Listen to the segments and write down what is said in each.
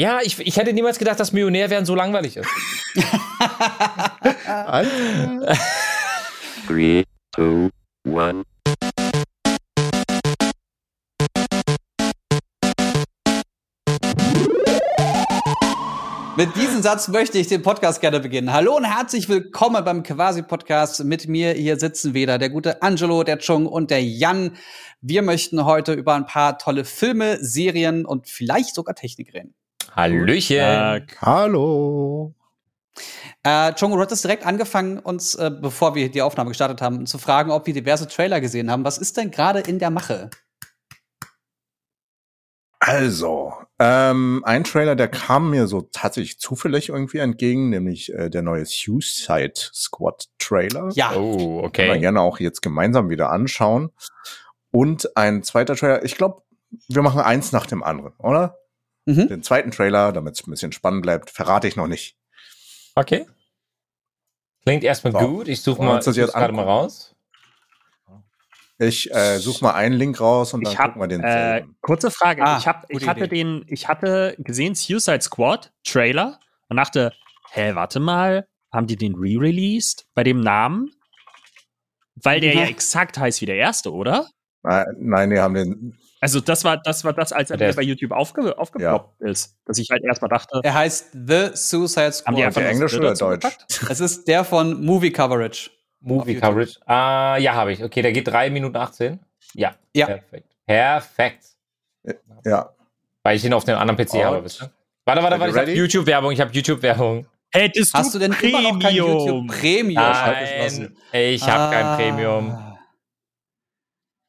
Ja, ich, ich hätte niemals gedacht, dass Millionär werden so langweilig ist. Three, two, one. Mit diesem Satz möchte ich den Podcast gerne beginnen. Hallo und herzlich willkommen beim Quasi-Podcast. Mit mir hier sitzen wieder der gute Angelo, der Chung und der Jan. Wir möchten heute über ein paar tolle Filme, Serien und vielleicht sogar Technik reden. Hallöchen. Hallo. Äh, Chung, du hattest direkt angefangen, uns, äh, bevor wir die Aufnahme gestartet haben, zu fragen, ob wir diverse Trailer gesehen haben. Was ist denn gerade in der Mache? Also, ähm, ein Trailer, der kam mir so tatsächlich zufällig irgendwie entgegen, nämlich äh, der neue Suicide Squad Trailer. Ja. Oh, Können wir okay. gerne auch jetzt gemeinsam wieder anschauen. Und ein zweiter Trailer, ich glaube, wir machen eins nach dem anderen, oder? Mhm. Den zweiten Trailer, damit es ein bisschen spannend bleibt, verrate ich noch nicht. Okay. Klingt erstmal So. gut. Ich suche mal, ich gerade mal raus. Ich äh, suche mal einen Link raus und dann Ich habe gucken wir den äh, kurze Frage. Ah, ich hab, ich hatte Idee. den, ich hatte gesehen Suicide Squad Trailer und dachte, hä, warte mal, haben die den re-released bei dem Namen? Weil der Mhm. ja exakt heißt wie der erste, oder? Nein, die haben den. Also das war, das war das, als er Der mir bei YouTube aufge, aufgeploppt ist, dass ich halt erstmal dachte, Er heißt The Suicide Squad. haben die einfach Englisch oder Deutsch? Es ist der von Movie Coverage. Movie. Coverage. Ah, ja, habe ich. Okay, der geht 3 Minuten 18. Ja. Ja. Perfekt. Perfekt. Ja. Weil ich ihn auf dem anderen PC habe, Und- wisst ihr? Warte, warte, warte. Ich habe? YouTube-Werbung. Ich habe YouTube-Werbung. Hättest Hast du denn immer noch kein YouTube Premium? Nein, ich habe kein Premium.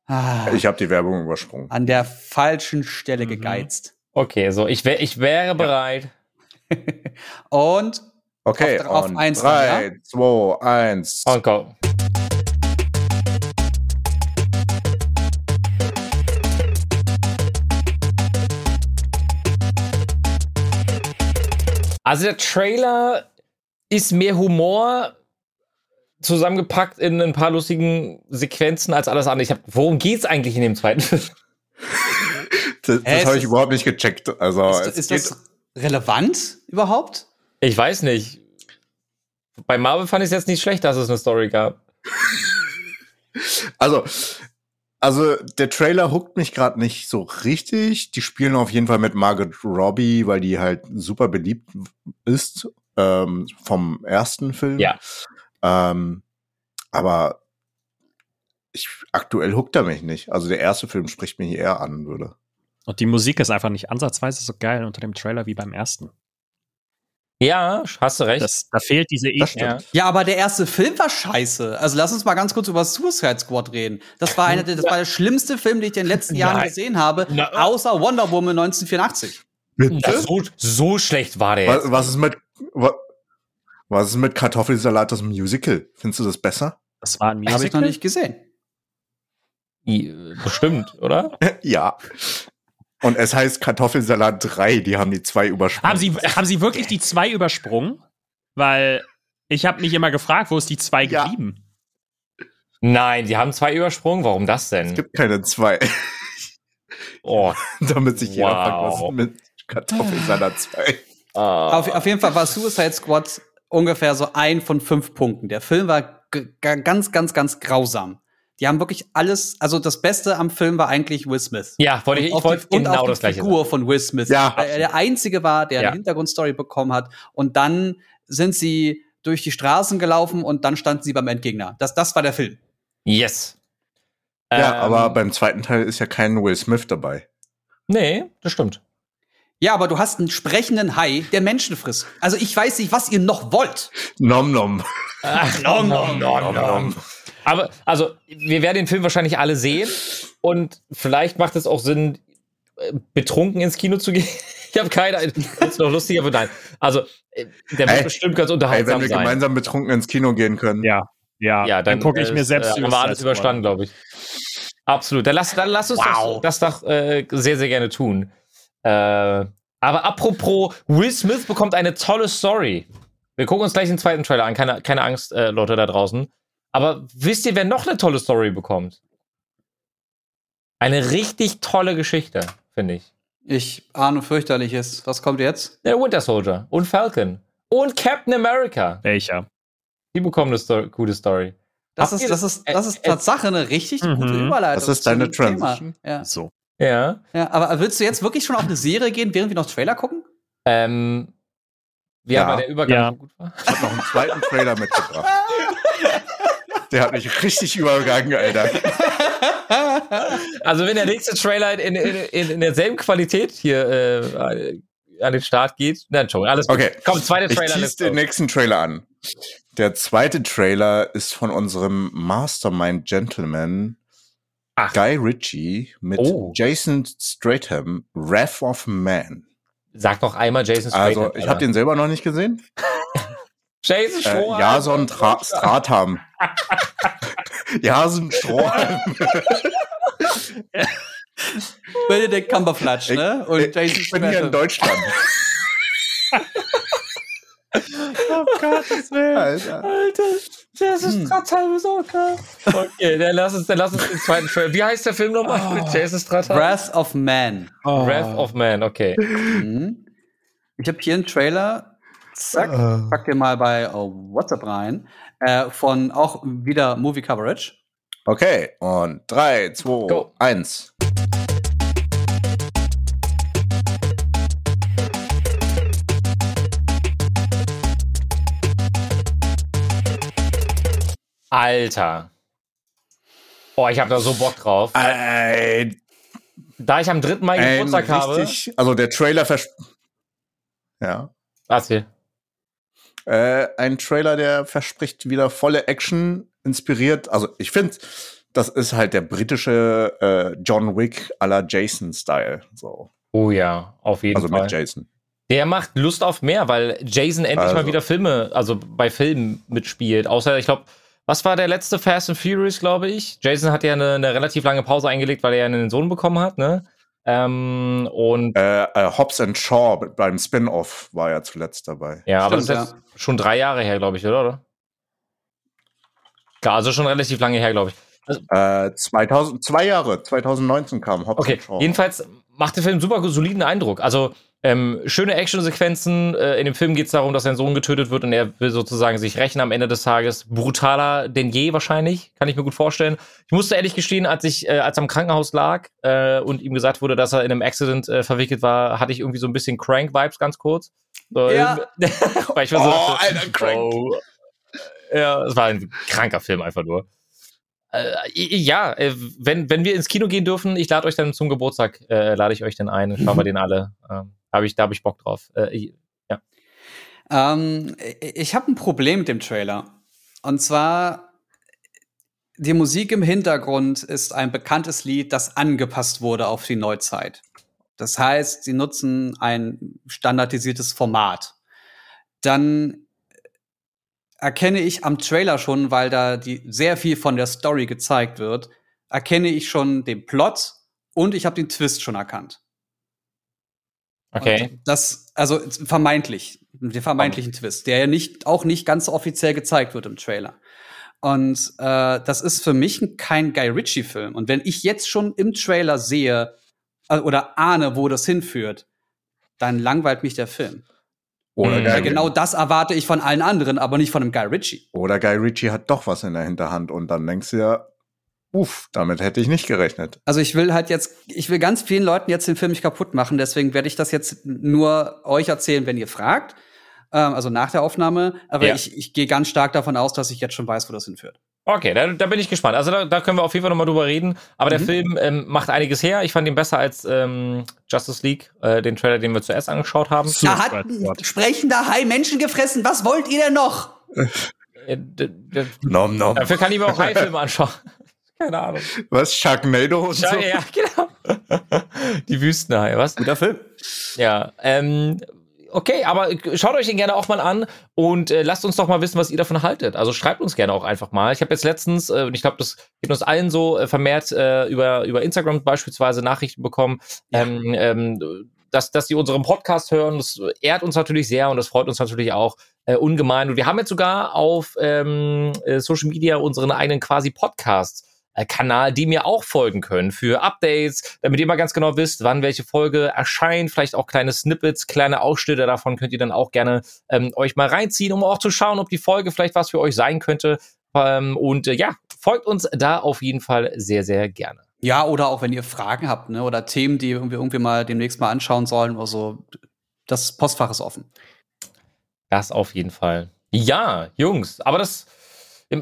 Ah, Ich habe die Werbung übersprungen. an der falschen Stelle Mhm. gegeizt. Okay, so, ich, wär, ich wäre bereit. Und Okay, Auf- auf und eins drei, zwei, eins. Und go. Also der Trailer ist mehr Humor zusammengepackt in ein paar lustigen Sequenzen als alles andere. Ich hab, worum geht's eigentlich in dem zweiten Film? Das, das habe ich überhaupt nicht gecheckt. Also ist, ist das relevant überhaupt? Ich weiß nicht. Bei Marvel fand ich es jetzt nicht schlecht, dass es eine Story gab. also also der Trailer huckt mich gerade nicht so richtig. Die spielen auf jeden Fall mit Margot Robbie, weil die halt super beliebt ist ähm, vom ersten Film. Ja. Ähm, aber ich, aktuell huckt er mich nicht. Also der erste Film spricht mich eher an würde. Und die Musik ist einfach nicht ansatzweise so geil unter dem Trailer wie beim ersten. Ja, hast du recht. Das, da fehlt diese Ebene. ja. Ja, aber der erste Film war scheiße. Also lass uns mal ganz kurz über Suicide Squad reden. Das war einer, der- das war der schlimmste Film, den ich in den letzten Jahren Nein. gesehen habe, Na- außer Wonder Woman 1984. Ja, so, so schlecht war der jetzt. Was, was ist mit was ist mit Kartoffelsalat das Musical? Findest du das besser? Das war ein Habe ich Musical. noch nicht gesehen. I- Bestimmt, oder? ja. Und es heißt Kartoffelsalat 3, die haben die zwei übersprungen. Haben Sie, haben Sie wirklich die zwei übersprungen? Weil ich habe mich immer gefragt, wo ist die zwei Ja. geblieben? Nein, die haben zwei übersprungen. Warum das Es denn? gibt keine zwei, Oh, damit sich jeder Wow. fragt, was mit Kartoffelsalat 2. ah. Auf, auf jeden Fall war Suicide Squad ungefähr so ein von fünf Punkten. Der Film war ganz, ganz, ganz grausam. Die haben wirklich alles, also das Beste am Film war eigentlich Will Smith. Ja, wollte ich, ich wollte die, und genau auch das die gleiche Figur sagen. von Will Smith. Ja. Weil er der Einzige war, der Ja. eine Hintergrundstory bekommen hat. Und dann sind sie durch die Straßen gelaufen und dann standen sie beim Endgegner. Das, das war der Film. Yes. Ja, Ähm, aber beim zweiten Teil ist ja kein Will Smith dabei. Nee, das stimmt. Ja, aber du hast einen sprechenden Hai, der Menschen frisst. Also ich weiß nicht, was ihr noch wollt. Nom nom. Ach, nom, nom, nom, nom. Aber, also, wir werden den Film wahrscheinlich alle sehen und vielleicht macht es auch Sinn, äh, betrunken ins Kino zu gehen. Ich habe keine Ahnung. Das ist noch lustiger, aber nein. Also, äh, der wird Ey, bestimmt ganz unterhaltsam wenn wir sein. gemeinsam betrunken ins Kino gehen können. Ja, ja. ja, dann, gucke ich äh, mir selbst äh, haben wir alles überstanden, glaube ich. Absolut. Dann lass, dann lass uns Wow. das, das doch äh, sehr, sehr gerne tun. Äh, aber apropos, Will Smith bekommt eine tolle Story. Wir gucken uns gleich den zweiten Trailer an. Keine, keine Angst, äh, Leute da draußen. Aber wisst ihr, wer noch eine tolle Story bekommt? Eine richtig tolle Geschichte, finde ich. Ich ahne fürchterliches. Was kommt jetzt? Der Winter Soldier und Falcon und Captain America. Welcher? Die bekommen eine Sto gute Story. Das Habt ist, das ist, das ist Tatsache eine richtig Mhm. gute Überleitung. Das ist deine. Transition. Ja. So. Ja. ja, aber willst du jetzt wirklich schon auf eine Serie gehen, während wir noch Trailer gucken? Ähm, ja, Ja. weil der Übergang Ja. so gut war. Ich habe noch einen zweiten Trailer mitgebracht. Der hat mich richtig übergangen, Alter. Also wenn der nächste Trailer in, in, in, in derselben Qualität hier äh, an den Start geht, na Entschuldigung, alles gut. Okay. Komm, zweiter Ich Trailer. let's den nächsten Trailer an. Der zweite Trailer ist von unserem Mastermind Gentleman Ach. Guy Ritchie mit Oh. Jason Stratham, Wrath of Man. Sag noch einmal Jason Statham. Also, ich habe den selber noch nicht gesehen. Jason Äh, Statham. Jason Tra Stratham. Jason Strohhalm. Benedict Cumberflatch, Ich, ne? Und ich, Jason ich bin hier in. Deutschland. Oh Gottes Willen. Alter. Alter. Das ist hm. Stratheim so. Okay, dann lass uns, dann lass uns den zweiten Film. Wie heißt der Film nochmal oh. Ah. Jason Stratheim? Wrath of Man. Oh. Wrath of Man, okay. Mhm. Ich habe hier einen Trailer. Zack, uh. pack dir mal bei oh, WhatsApp rein. Äh, von auch wieder Movie Coverage. Okay, und 3, 2, 1. Alter. Boah, ich habe da so Bock drauf. Ein, Da ich am 3. Mai ein Geburtstag habe. also der Trailer vers ja, Was hier? äh, ein Trailer, der verspricht wieder volle Action, inspiriert. Also ich finde, das ist halt der britische äh, John Wick à la Jason-Style. So. Oh ja, auf jeden Also Fall. mit Jason. Der macht Lust auf mehr, weil Jason endlich Also. mal wieder Filme, also bei Filmen mitspielt. Außer, ich glaube, was war der letzte Fast and Furious, glaube ich? Jason hat ja eine, eine relativ lange Pause eingelegt, weil er ja einen Sohn bekommen hat, ne? Ähm, und Äh, äh, Hobbs and Shaw beim Spin-off war ja zuletzt dabei. ja, aber das Stimmt, ist jetzt schon drei Jahre her, glaube ich, oder? oder? Klar, also schon relativ lange her, glaube ich. Äh, 2000, zwei Jahre, 2019 kam Hobbs Okay, and Shaw. jedenfalls macht der Film super soliden Eindruck. Also ähm, schöne Actionsequenzen. Äh, in dem Film geht es darum, dass sein Sohn getötet wird und er will sozusagen sich rächen am Ende des Tages. Brutaler denn je wahrscheinlich, kann ich mir gut vorstellen. Ich musste ehrlich gestehen, als ich äh, als er im Krankenhaus lag äh, und ihm gesagt wurde, dass er in einem Accident äh, verwickelt war, hatte ich irgendwie so ein bisschen Crank-Vibes ganz kurz. So, Ja. weil ich mir so Oh, Alter, Crank. oh, ja, es war ein kranker Film einfach nur. Äh, ja, äh, wenn, wenn wir ins Kino gehen dürfen, ich lade euch dann zum Geburtstag, äh, lade ich euch dann ein, schauen wir den alle. Ähm, hab ich, da habe ich Bock drauf. Äh, ich- Ähm, ich habe ein Problem mit dem Trailer. Und zwar, die Musik im Hintergrund ist ein bekanntes Lied, das angepasst wurde auf die Neuzeit. Das heißt, sie nutzen ein standardisiertes Format. Dann erkenne ich am Trailer schon, weil da die sehr viel von der Story gezeigt wird, erkenne ich schon den Plot und ich habe den Twist schon erkannt. Okay. Und das, also vermeintlich, den vermeintlichen Twist, der ja nicht, auch nicht ganz offiziell gezeigt wird im Trailer. Und äh, das ist für mich kein Guy Ritchie-Film. Und wenn ich jetzt schon im Trailer sehe äh, oder ahne, wo das hinführt, dann langweilt mich der Film. Oder, Mhm. Guy, genau das erwarte ich von allen anderen, aber nicht von einem Guy Ritchie. oder Guy Ritchie hat doch was in der Hinterhand und dann denkst du ja, uff, damit hätte ich nicht gerechnet. Also ich will halt jetzt, ich will ganz vielen Leuten jetzt den Film nicht kaputt machen, deswegen werde ich das jetzt nur euch erzählen, wenn ihr fragt. Ähm, also nach der Aufnahme. Aber Ja. ich, ich gehe ganz stark davon aus, dass ich jetzt schon weiß, wo das hinführt. Okay, da, da bin ich gespannt. Also da, da können wir auf jeden Fall nochmal drüber reden. Aber der Mhm. Film ähm, macht einiges her. Ich fand ihn besser als ähm, Justice League, äh, den Trailer, den wir zuerst angeschaut haben. Da hat ein sprechender Hai Menschen gefressen. Was wollt ihr denn noch? Äh, Nom nom. Dafür kann ich mir auch Hai-Filme anschauen. Keine Ahnung. Was? Sharknado und Ja, so? ja, genau. Die Wüstenhaie, was? Guter Film. Ja, ähm, okay, aber schaut euch den gerne auch mal an und äh, lasst uns doch mal wissen, was ihr davon haltet. Also schreibt uns gerne auch einfach mal. Ich habe jetzt letztens, äh, und ich glaube, das gibt uns allen so äh, vermehrt äh, über, über Instagram beispielsweise Nachrichten bekommen, ähm, ähm, dass, dass die unseren Podcast hören. Das ehrt uns natürlich sehr und das freut uns natürlich auch äh, ungemein. Und wir haben jetzt sogar auf ähm, äh, Social Media unseren eigenen quasi Podcast äh, Kanal, die mir auch folgen können für Updates, damit ihr mal ganz genau wisst, wann welche Folge erscheint. Vielleicht auch kleine Snippets, kleine Ausschnitte davon könnt ihr dann auch gerne ähm, euch mal reinziehen, um auch zu schauen, ob die Folge vielleicht was für euch sein könnte. Ähm, und äh, ja, folgt uns da auf jeden Fall sehr, sehr gerne. Ja, oder auch wenn ihr Fragen habt, ne, oder Themen, die wir irgendwie mal demnächst mal anschauen sollen, also das Postfach ist offen. Das auf jeden Fall. Ja, Jungs, aber das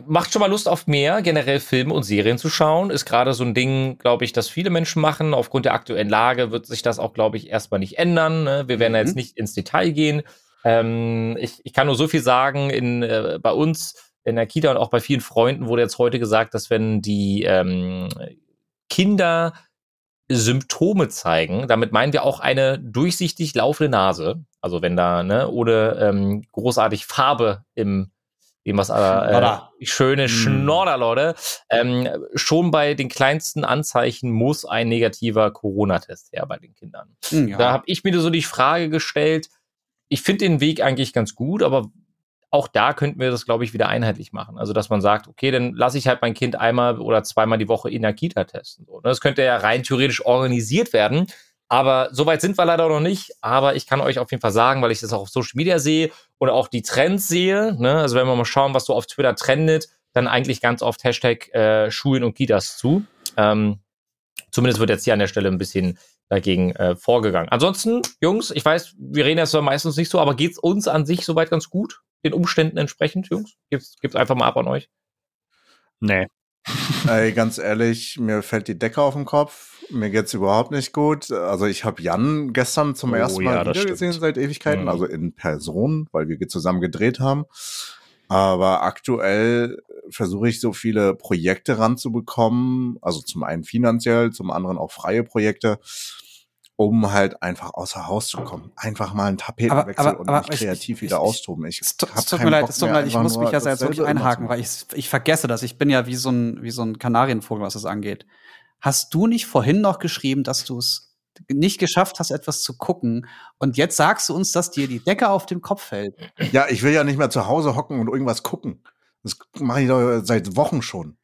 macht schon mal Lust auf mehr, generell Filme und Serien zu schauen. Ist gerade so ein Ding, glaube ich, das viele Menschen machen. Aufgrund der aktuellen Lage wird sich das auch, glaube ich, erstmal nicht ändern. Ne? Wir werden mhm. jetzt nicht ins Detail gehen. Ähm, ich, ich kann nur so viel sagen, in, äh, bei uns in der Kita und auch bei vielen Freunden wurde jetzt heute gesagt, dass wenn die ähm, Kinder Symptome zeigen, damit meinen wir auch eine durchsichtig laufende Nase, also wenn da ne, ohne ähm, großartig Farbe im dem was äh, schöne mm. Schnorrer, Leute. Ähm, schon bei den kleinsten Anzeichen muss ein negativer Corona-Test her bei den Kindern. Hm, ja. Da habe ich mir so die Frage gestellt, ich finde den Weg eigentlich ganz gut, aber auch da könnten wir das, glaube ich, wieder einheitlich machen. Also, dass man sagt, okay, dann lasse ich halt mein Kind einmal oder zweimal die Woche in der Kita testen. So, das könnte ja rein theoretisch organisiert werden. Aber soweit sind wir leider noch nicht. Aber ich kann euch auf jeden Fall sagen, weil ich das auch auf Social Media sehe und auch die Trends sehe. Ne? Also wenn wir mal schauen, was so auf Twitter trendet, dann eigentlich ganz oft Hashtag äh, Schulen und Kitas zu. Ähm, zumindest wird jetzt hier an der Stelle ein bisschen dagegen äh, vorgegangen. Ansonsten, Jungs, ich weiß, wir reden jetzt meistens nicht so, aber geht's uns an sich soweit ganz gut? Den Umständen entsprechend, Jungs? Gibt's, gibt's einfach mal ab an euch? Nee. Ey, ganz ehrlich, mir fällt die Decke auf den Kopf mir geht's überhaupt nicht gut. Also ich habe Jan gestern zum oh, ersten Mal ja, wieder gesehen seit Ewigkeiten, mhm. also in Person, weil wir zusammen gedreht haben. Aber aktuell versuche ich so viele Projekte ranzubekommen, also zum einen finanziell, zum anderen auch freie Projekte, um halt einfach außer Haus zu kommen. Einfach mal einen Tapetenwechsel aber, aber, und aber mich kreativ ich, wieder ich, austoben. Ich es tut mir leid, es tut mir leid, ich muss mich ja jetzt wirklich einhaken, weil ich, ich vergesse das. Ich bin ja wie so ein, wie so ein Kanarienvogel, was das angeht. Hast du nicht vorhin noch geschrieben, dass du es nicht geschafft hast, etwas zu gucken. Und jetzt sagst du uns, dass dir die Decke auf den Kopf fällt. Ja, ich will ja nicht mehr zu Hause hocken und irgendwas gucken. Das mache ich doch seit Wochen schon.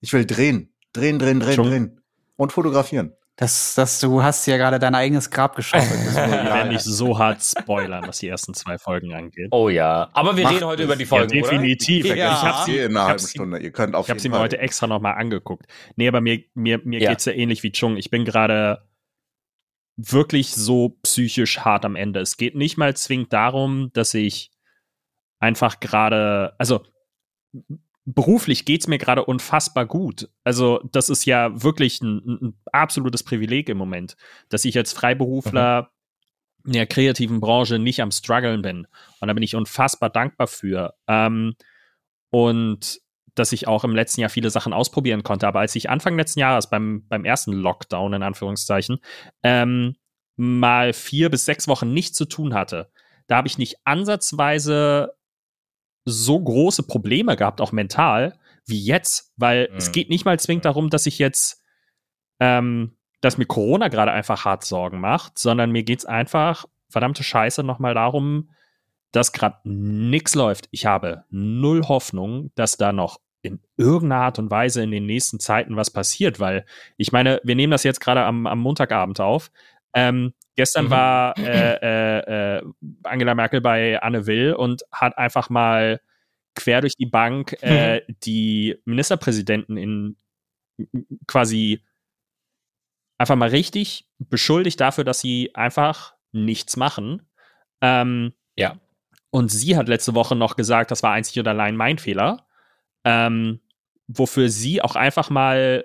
Ich will drehen. Drehen, drehen, drehen, schon. drehen. Und fotografieren. Das, das, du hast ja gerade dein eigenes Grab geschaufelt. Wir werden nicht so hart spoilern, was die ersten zwei Folgen angeht. Oh ja, aber wir Macht reden heute über die Folgen, ja, definitiv. Oder? Ja. Ich habe sie in einer halben Stunde. Ihr könnt auf Ich habe sie mir heute extra noch mal angeguckt. Nee, aber mir mir mir ja. geht's ja ähnlich wie Chung. Ich bin gerade wirklich so psychisch hart am Ende. Es geht nicht mal zwingend darum, dass ich einfach gerade, also beruflich geht's mir gerade unfassbar gut. Also, das ist ja wirklich ein, ein, absolutes Privileg im Moment, dass ich als Freiberufler mhm. in der kreativen Branche nicht am struggeln bin. Und da bin ich unfassbar dankbar für. Ähm, und dass ich auch im letzten Jahr viele Sachen ausprobieren konnte. Aber als ich Anfang letzten Jahres beim, beim ersten Lockdown, in Anführungszeichen, ähm, mal vier bis sechs Wochen nichts zu tun hatte, da habe ich nicht ansatzweise so große Probleme gehabt, auch mental, wie jetzt, weil mhm. es geht nicht mal zwingend darum, dass ich jetzt, ähm, dass mir Corona gerade einfach hart Sorgen macht, sondern mir geht's einfach, verdammte Scheiße, nochmal darum, dass gerade nichts läuft. Ich habe null Hoffnung, dass da noch in irgendeiner Art und Weise in den nächsten Zeiten was passiert, weil ich meine, wir nehmen das jetzt gerade am, am Montagabend auf. Ähm, gestern mhm. war äh, äh, äh, Angela Merkel bei Anne Will und hat einfach mal quer durch die Bank äh, mhm. die Ministerpräsidenten in quasi einfach mal richtig beschuldigt dafür, dass sie einfach nichts machen. Ähm, ja. Und sie hat letzte Woche noch gesagt, das war einzig und allein mein Fehler. Ähm, wofür sie auch einfach mal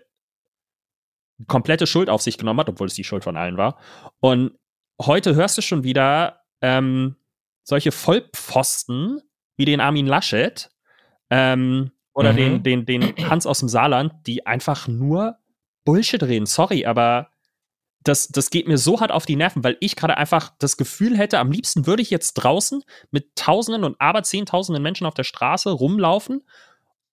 komplette Schuld auf sich genommen hat, obwohl es die Schuld von allen war. Und heute hörst du schon wieder ähm, solche Vollpfosten wie den Armin Laschet ähm, oder mhm. den, den, den Hans aus dem Saarland, die einfach nur Bullshit reden. Sorry, aber das, das geht mir so hart auf die Nerven, weil ich gerade einfach das Gefühl hätte, am liebsten würde ich jetzt draußen mit Tausenden und aber Zehntausenden Menschen auf der Straße rumlaufen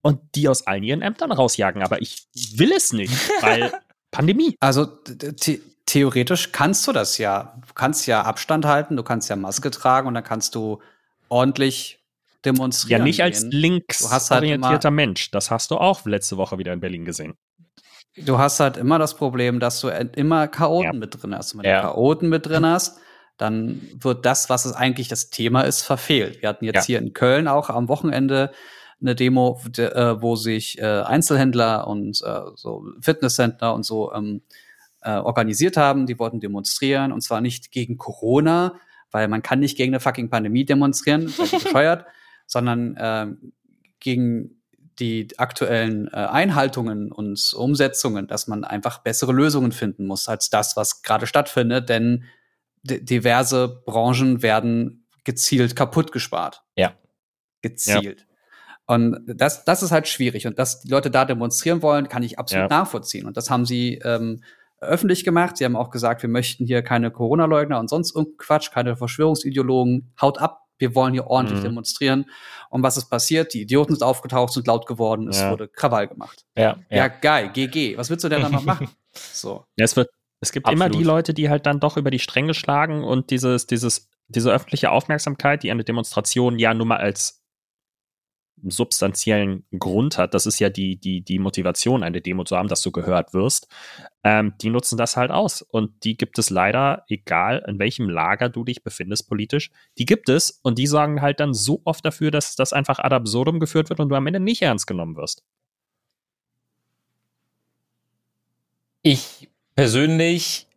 und die aus allen ihren Ämtern rausjagen. Aber ich will es nicht, weil Pandemie. Also the theoretisch kannst du das ja. Du kannst ja Abstand halten, du kannst ja Maske tragen und dann kannst du ordentlich demonstrieren. Ja, nicht als linksorientierter halt Mensch. Das hast du auch letzte Woche wieder in Berlin gesehen. du hast halt immer das Problem, dass du immer Chaoten ja. mit drin hast. Und wenn ja. du Chaoten mit drin hast, dann wird das, was es eigentlich das Thema ist, verfehlt. Wir hatten jetzt ja. hier in Köln auch am Wochenende eine Demo, äh, wo sich äh, Einzelhändler und äh, so Fitnesscenter und so ähm, äh, organisiert haben. Die wollten demonstrieren und zwar nicht gegen Corona, weil man kann nicht gegen eine fucking Pandemie demonstrieren, das ist bescheuert, sondern äh, gegen die aktuellen äh, Einhaltungen und Umsetzungen, dass man einfach bessere Lösungen finden muss als das, was gerade stattfindet, denn diverse Branchen werden gezielt kaputt gespart. Ja. Gezielt. Ja. Und das, das ist halt schwierig. Und dass die Leute da demonstrieren wollen, kann ich absolut ja. nachvollziehen. Und das haben sie ähm, öffentlich gemacht. Sie haben auch gesagt, wir möchten hier keine Corona-Leugner und sonst irgendeinen Quatsch, keine Verschwörungsideologen. Haut ab, wir wollen hier ordentlich mhm. demonstrieren. Und was ist passiert? Die Idioten sind aufgetaucht, sind laut geworden, es ja. wurde Krawall gemacht. Ja, ja. ja, geil, GG. Was willst du denn dann noch machen? So. Ja, es wird, es gibt Absolut. immer die Leute, die halt dann doch über die Stränge schlagen und dieses, dieses, diese öffentliche Aufmerksamkeit, die eine Demonstration ja nun mal als substanziellen Grund hat, das ist ja die, die, die Motivation, eine Demo zu haben, dass du gehört wirst, ähm, die nutzen das halt aus. Und die gibt es leider, egal in welchem Lager du dich befindest politisch, die gibt es und die sorgen halt dann so oft dafür, dass das einfach ad absurdum geführt wird und du am Ende nicht ernst genommen wirst. Ich persönlich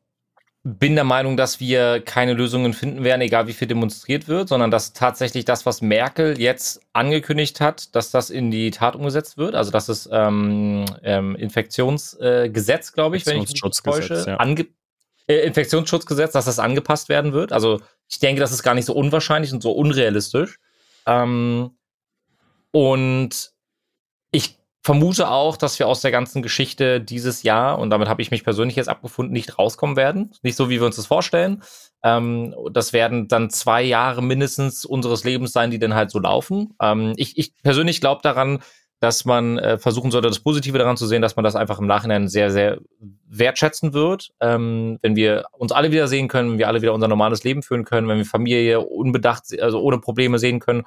bin der Meinung, dass wir keine Lösungen finden werden, egal wie viel demonstriert wird, sondern dass tatsächlich das, was Merkel jetzt angekündigt hat, dass das in die Tat umgesetzt wird. Also das ist ähm, ähm, Infektionsgesetz, äh, glaube ich, wenn ich mich täusche. Ja. Ange äh, Infektionsschutzgesetz, dass das angepasst werden wird. Also ich denke, das ist gar nicht so unwahrscheinlich und so unrealistisch. Ähm, und ich vermute auch, dass wir aus der ganzen Geschichte dieses Jahr, und damit habe ich mich persönlich jetzt abgefunden, nicht rauskommen werden. Nicht so, wie wir uns das vorstellen. Ähm, das werden dann zwei Jahre mindestens unseres Lebens sein, die dann halt so laufen. Ähm, ich, ich persönlich glaube daran, dass man äh, versuchen sollte, das Positive daran zu sehen, dass man das einfach im Nachhinein sehr, sehr wertschätzen wird. Ähm, wenn wir uns alle wieder sehen können, wenn wir alle wieder unser normales Leben führen können, wenn wir Familie unbedacht, also ohne Probleme sehen können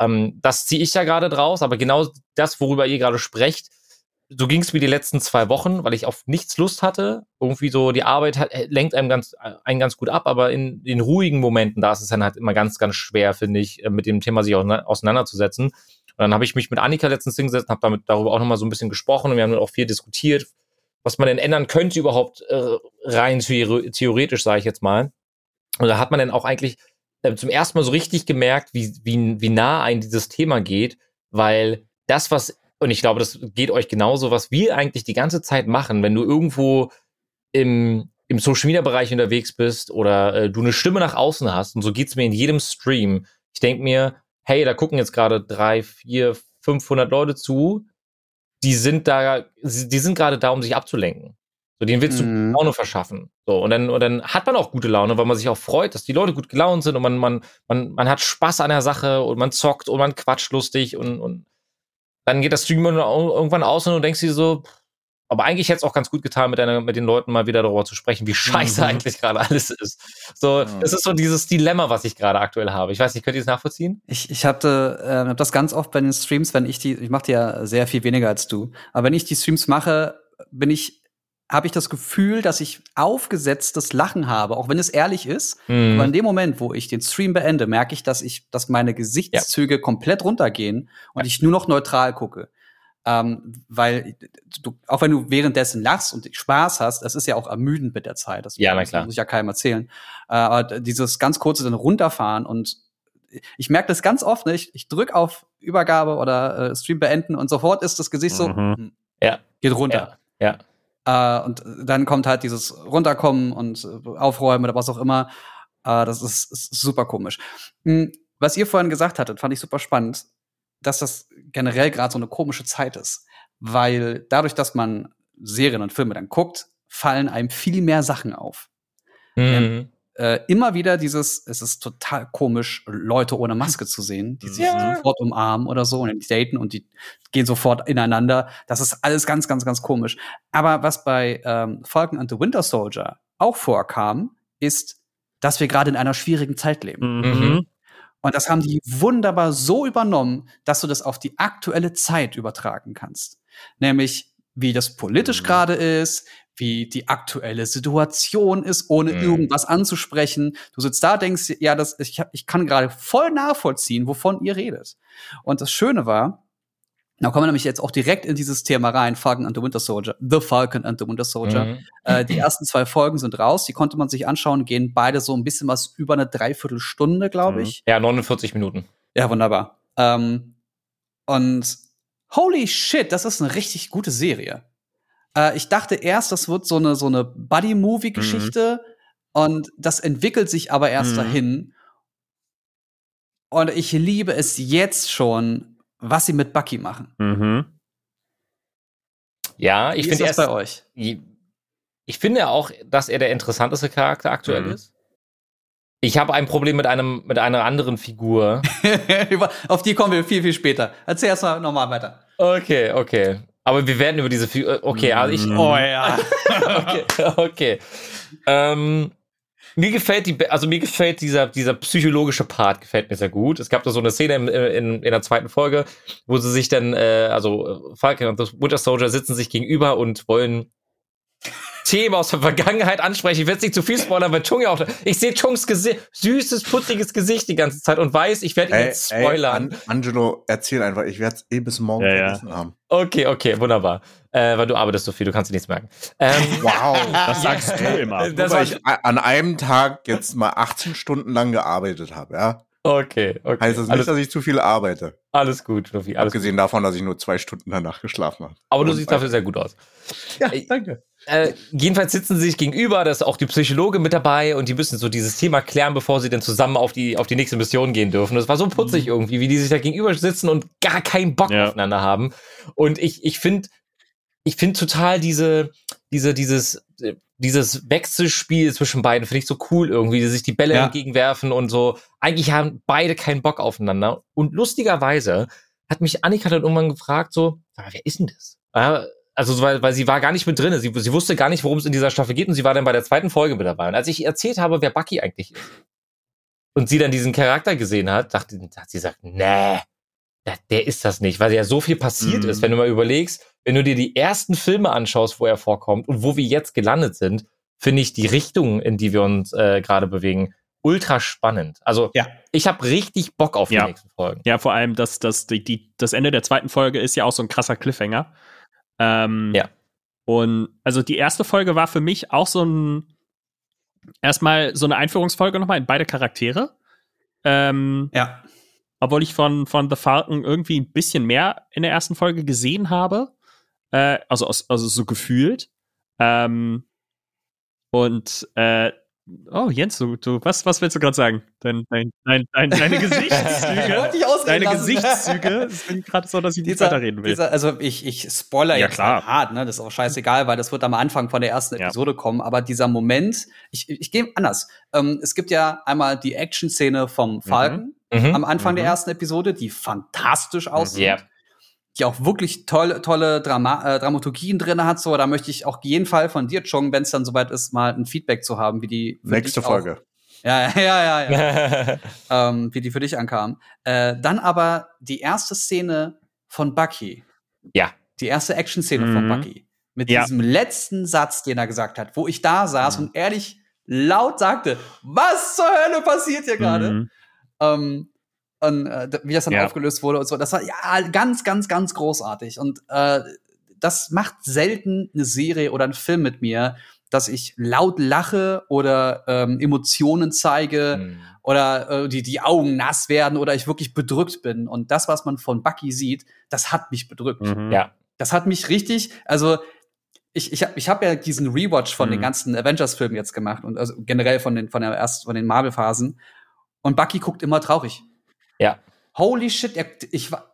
ähm, das ziehe ich ja gerade draus, aber genau das, worüber ihr gerade sprecht, so ging es mir die letzten zwei Wochen, weil ich auf nichts Lust hatte. Irgendwie so, die Arbeit hat, äh, lenkt einem ganz, einen ganz gut ab, aber in den ruhigen Momenten, da ist es dann halt immer ganz, ganz schwer, finde ich, äh, mit dem Thema sich auseinanderzusetzen. Und dann habe ich mich mit Annika letztens hingesetzt und habe damit darüber auch nochmal so ein bisschen gesprochen und wir haben dann auch viel diskutiert, was man denn ändern könnte überhaupt äh, rein theoretisch, sage ich jetzt mal. Und da hat man dann auch eigentlich zum ersten Mal so richtig gemerkt, wie, wie, wie nah ein dieses Thema geht, weil das, was, und ich glaube, das geht euch genauso, was wir eigentlich die ganze Zeit machen, wenn du irgendwo im, im Social Media Bereich unterwegs bist oder äh, du eine Stimme nach außen hast, und so geht's mir in jedem Stream. Ich denk mir, hey, da gucken jetzt gerade drei, vier, 500 Leute zu, die sind da, die sind gerade da, um sich abzulenken. So, den willst du mhm. Laune verschaffen. So, und dann, und dann hat man auch gute Laune, weil man sich auch freut, dass die Leute gut gelaunt sind und man, man, man, man hat Spaß an der Sache und man zockt und man quatscht lustig und, und dann geht das Stream irgendwann aus und du denkst dir so, aber eigentlich hätte es auch ganz gut getan, mit, einer, mit den Leuten mal wieder darüber zu sprechen, wie scheiße mhm. eigentlich gerade alles ist. So, mhm. es ist so dieses Dilemma, was ich gerade aktuell habe. Ich weiß nicht, könnt ihr das nachvollziehen? Ich, ich hatte äh, hab das ganz oft bei den Streams, wenn ich die, ich mache die ja sehr viel weniger als du, aber wenn ich die Streams mache, bin ich habe ich das Gefühl, dass ich aufgesetztes Lachen habe, auch wenn es ehrlich ist. Mhm. Aber in dem Moment, wo ich den Stream beende, merke ich, dass ich, dass meine Gesichtszüge ja. komplett runtergehen und ja. ich nur noch neutral gucke. Ähm, weil du, auch wenn du währenddessen lachst und Spaß hast, das ist ja auch ermüdend mit der Zeit. Das, ja, na klar. muss ich ja keinem erzählen. Äh, aber dieses ganz kurze dann runterfahren und ich merke das ganz oft, ne? ich, ich drück auf Übergabe oder äh, Stream beenden und sofort ist das Gesicht so, mhm. Hm, ja. geht runter. Ja. ja. Äh, und dann kommt halt dieses Runterkommen und äh, Aufräumen oder was auch immer. Äh, das ist, ist, super komisch. Hm, was ihr vorhin gesagt hattet, fand ich super spannend, dass das generell gerade so eine komische Zeit ist. Weil dadurch, dass man Serien und Filme dann guckt, fallen einem viel mehr Sachen auf. Mhm äh, immer wieder dieses, es ist total komisch, Leute ohne Maske zu sehen, die sich ja. sofort umarmen oder so und die daten und die gehen sofort ineinander. Das ist alles ganz, ganz, ganz komisch. Aber was bei ähm, Falcon and the Winter Soldier auch vorkam, ist, dass wir gerade in einer schwierigen Zeit leben. Mhm. Und das haben die wunderbar so übernommen, dass du das auf die aktuelle Zeit übertragen kannst. Nämlich wie das politisch Mhm. gerade ist, wie die aktuelle Situation ist, ohne Mhm. irgendwas anzusprechen. Du sitzt da, denkst, ja, das, ich, ich kann gerade voll nachvollziehen, wovon ihr redet. Und das Schöne war, da kommen wir nämlich jetzt auch direkt in dieses Thema rein, Falcon and the Winter Soldier, The Falcon and the Winter Soldier. Mhm. Äh, die ersten zwei Folgen sind raus, die konnte man sich anschauen, gehen beide so ein bisschen was über eine Dreiviertelstunde, glaube Mhm. ich. Ja, 49 Minuten. Ja, wunderbar. Ähm, und holy shit, das ist eine richtig gute Serie. Äh, ich dachte erst, das wird so eine, so eine Buddy-Movie-Geschichte und das entwickelt sich aber erst Mhm. dahin. Und ich liebe es jetzt schon, was sie mit Bucky machen. Mhm. Ja, ich finde das erst, bei euch? ich finde auch, dass er der interessanteste Charakter aktuell Mhm. ist. Ich habe ein Problem mit einem, mit einer anderen Figur. Auf die kommen wir viel, viel später. Erzähl erst mal nochmal weiter. Okay, okay. Aber wir werden über diese Figur. Okay, also ich. Mhm. Oh ja. okay, okay. Ähm, mir gefällt die, also mir gefällt dieser, dieser psychologische Part gefällt mir sehr gut. Es gab da so eine Szene in, in, in der zweiten Folge, wo sie sich dann, äh, also Falcon und das Winter Soldier sitzen sich gegenüber und wollen Themen aus der Vergangenheit ansprechen. Ich will jetzt nicht zu viel spoilern, weil Chung ja auch, ich sehe Chungs Gesicht, süßes, putziges Gesicht die ganze Zeit und weiß, ich werde ihn Ey, jetzt ey, spoilern. An Angelo, erzähl einfach. Ich werde es eh bis morgen Ja, ja. vergessen haben. Okay, okay, wunderbar. Äh, weil du arbeitest so viel, du kannst dir nichts merken. Ähm, Wow. Das sagst du immer. Das weil ich an einem Tag jetzt mal 18 Stunden lang gearbeitet habe, ja? okay, okay. Heißt das alles, nicht, dass ich zu viel arbeite. alles gut, Luffy, alles gut. Abgesehen davon, dass ich nur zwei Stunden danach geschlafen habe. Aber du Und siehst dafür sehr gut aus. Ja, Ey, danke. Äh, jedenfalls sitzen sie sich gegenüber, da ist auch die Psychologe mit dabei und die müssen so dieses Thema klären, bevor sie dann zusammen auf die, auf die nächste Mission gehen dürfen. Das war so putzig Mhm. irgendwie, wie die sich da gegenüber sitzen und gar keinen Bock Ja. aufeinander haben. Und ich, ich finde, ich finde total diese, diese, dieses, äh, dieses Wechselspiel zwischen beiden finde ich so cool irgendwie, die sich die Bälle Ja. entgegenwerfen und so. Eigentlich haben beide keinen Bock aufeinander. Und lustigerweise hat mich Annika dann irgendwann gefragt, so, wer ist denn das? Also, weil, weil sie war gar nicht mit drin. Sie, sie wusste gar nicht, worum es in dieser Staffel geht und sie war dann bei der zweiten Folge mit dabei. Und als ich ihr erzählt habe, wer Bucky eigentlich ist und sie dann diesen Charakter gesehen hat, dachte, hat sie gesagt, nee, der, der ist das nicht, weil ja so viel passiert Mhm. ist, wenn du mal überlegst, wenn du dir die ersten Filme anschaust, wo er vorkommt und wo wir jetzt gelandet sind, finde ich die Richtung, in die wir uns äh, gerade bewegen, ultra spannend. Also Ja. ich habe richtig Bock auf die Ja. nächsten Folgen. Ja, vor allem, dass das, die, die, das Ende der zweiten Folge ist ja auch so ein krasser Cliffhanger. Ähm, Ja. Und also die erste Folge war für mich auch so ein erstmal so eine Einführungsfolge nochmal in beide Charaktere. Ähm, Ja. obwohl ich von, von The Falcon irgendwie ein bisschen mehr in der ersten Folge gesehen habe. Äh, also, also so gefühlt. Ähm, und äh, oh, Jens, du, du was, was willst du gerade sagen? Dein, dein, dein, dein, deine Ich Gesichtszüge. wollte dich ausreden deine lassen. Gesichtszüge sind gerade so, dass ich nicht weiterreden will. dieser, also ich, ich spoiler Ja, jetzt klar. hart, ne? Das ist auch scheißegal, weil das wird am Anfang von der ersten Ja. Episode kommen. Aber dieser Moment, ich, ich gehe anders. Ähm, es gibt ja einmal die Action-Szene vom Falcon Mhm. am Anfang der Mhm. ersten Episode, die fantastisch aussieht. Ja. Die auch wirklich tolle, tolle Drama äh, Dramaturgien drin hat. So, da möchte ich auch jeden Fall von dir, Chong, wenn es dann soweit ist, mal ein Feedback zu haben, wie die für Nächste Folge. Ja, ja, ja, ja. ja. ähm, wie die für dich ankam. Äh, dann aber die erste Szene von Bucky. Ja. Die erste Action-Szene von Mhm. Bucky. Mit Ja. diesem letzten Satz, den er gesagt hat, wo ich da saß und ehrlich laut sagte, was zur Hölle passiert hier gerade? Mhm. Ähm, und äh, wie das dann Ja. aufgelöst wurde und so. Das war ja ganz, ganz, ganz großartig. Und äh, das macht selten eine Serie oder ein Film mit mir, dass ich laut lache oder ähm, Emotionen zeige Mhm. oder äh, die, die Augen nass werden oder ich wirklich bedrückt bin. Und das, was man von Bucky sieht, das hat mich bedrückt. Mhm. Ja. Das hat mich richtig, also ich, ich habe ich hab ja diesen Rewatch von den Mhm. ganzen Avengers-Filmen jetzt gemacht und also generell von den, von der erst von den Marvel-Phasen. Und Bucky guckt immer traurig. Ja. Holy shit, er, ich war,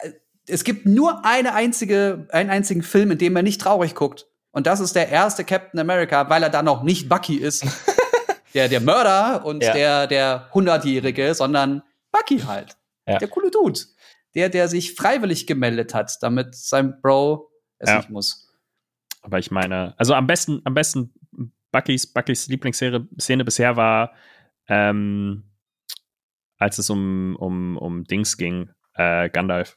es gibt nur eine einzige, einen einzigen Film, in dem er nicht traurig guckt. Und das ist der erste Captain America, weil er da noch nicht Bucky ist. der, der Mörder und Ja. der, der Hundertjährige, sondern Bucky halt. Ja. Der coole Dude. Der, der sich freiwillig gemeldet hat, damit sein Bro es Ja. nicht muss. Aber ich meine, also am besten, am besten Buckys, Buckys Lieblingsszene Szene bisher war, ähm, als es um, um, um Dings ging, äh, Gandalf.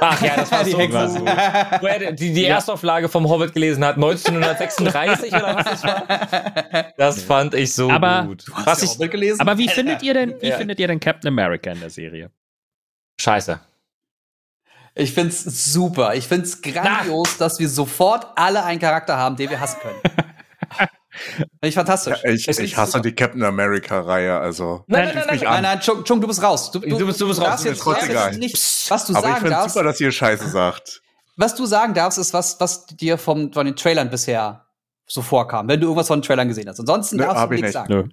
Ach ja, das war Die so Hexe. gut. Wo er die, die Erstauflage vom Hobbit gelesen hat, 1936 oder was das war. Das fand ich so Aber- gut. Hast Was du ich, Hobbit gelesen? Aber wie findet ihr denn, wie Ja. findet ihr denn Captain America in der Serie? scheiße. Ich find's super. Ich find's grandios, dass wir sofort alle einen Charakter haben, den wir hassen können. Finde ich fantastisch. Ich, ich ist hasse super. die Captain America-Reihe, also. Nein, nein, nein, mich Nein, an. nein, Chung, Chung, du bist raus. Du, Du bist- du bist raus. jetzt, jetzt nicht, was du Aber ich sagen finde darfst. super, dass ihr Scheiße sagt. was du sagen darfst, ist was, was dir vom, von den Trailern bisher so vorkam, wenn du irgendwas von den Trailern gesehen hast. Ansonsten Nö, darfst du ich nichts nicht. sagen. Nö.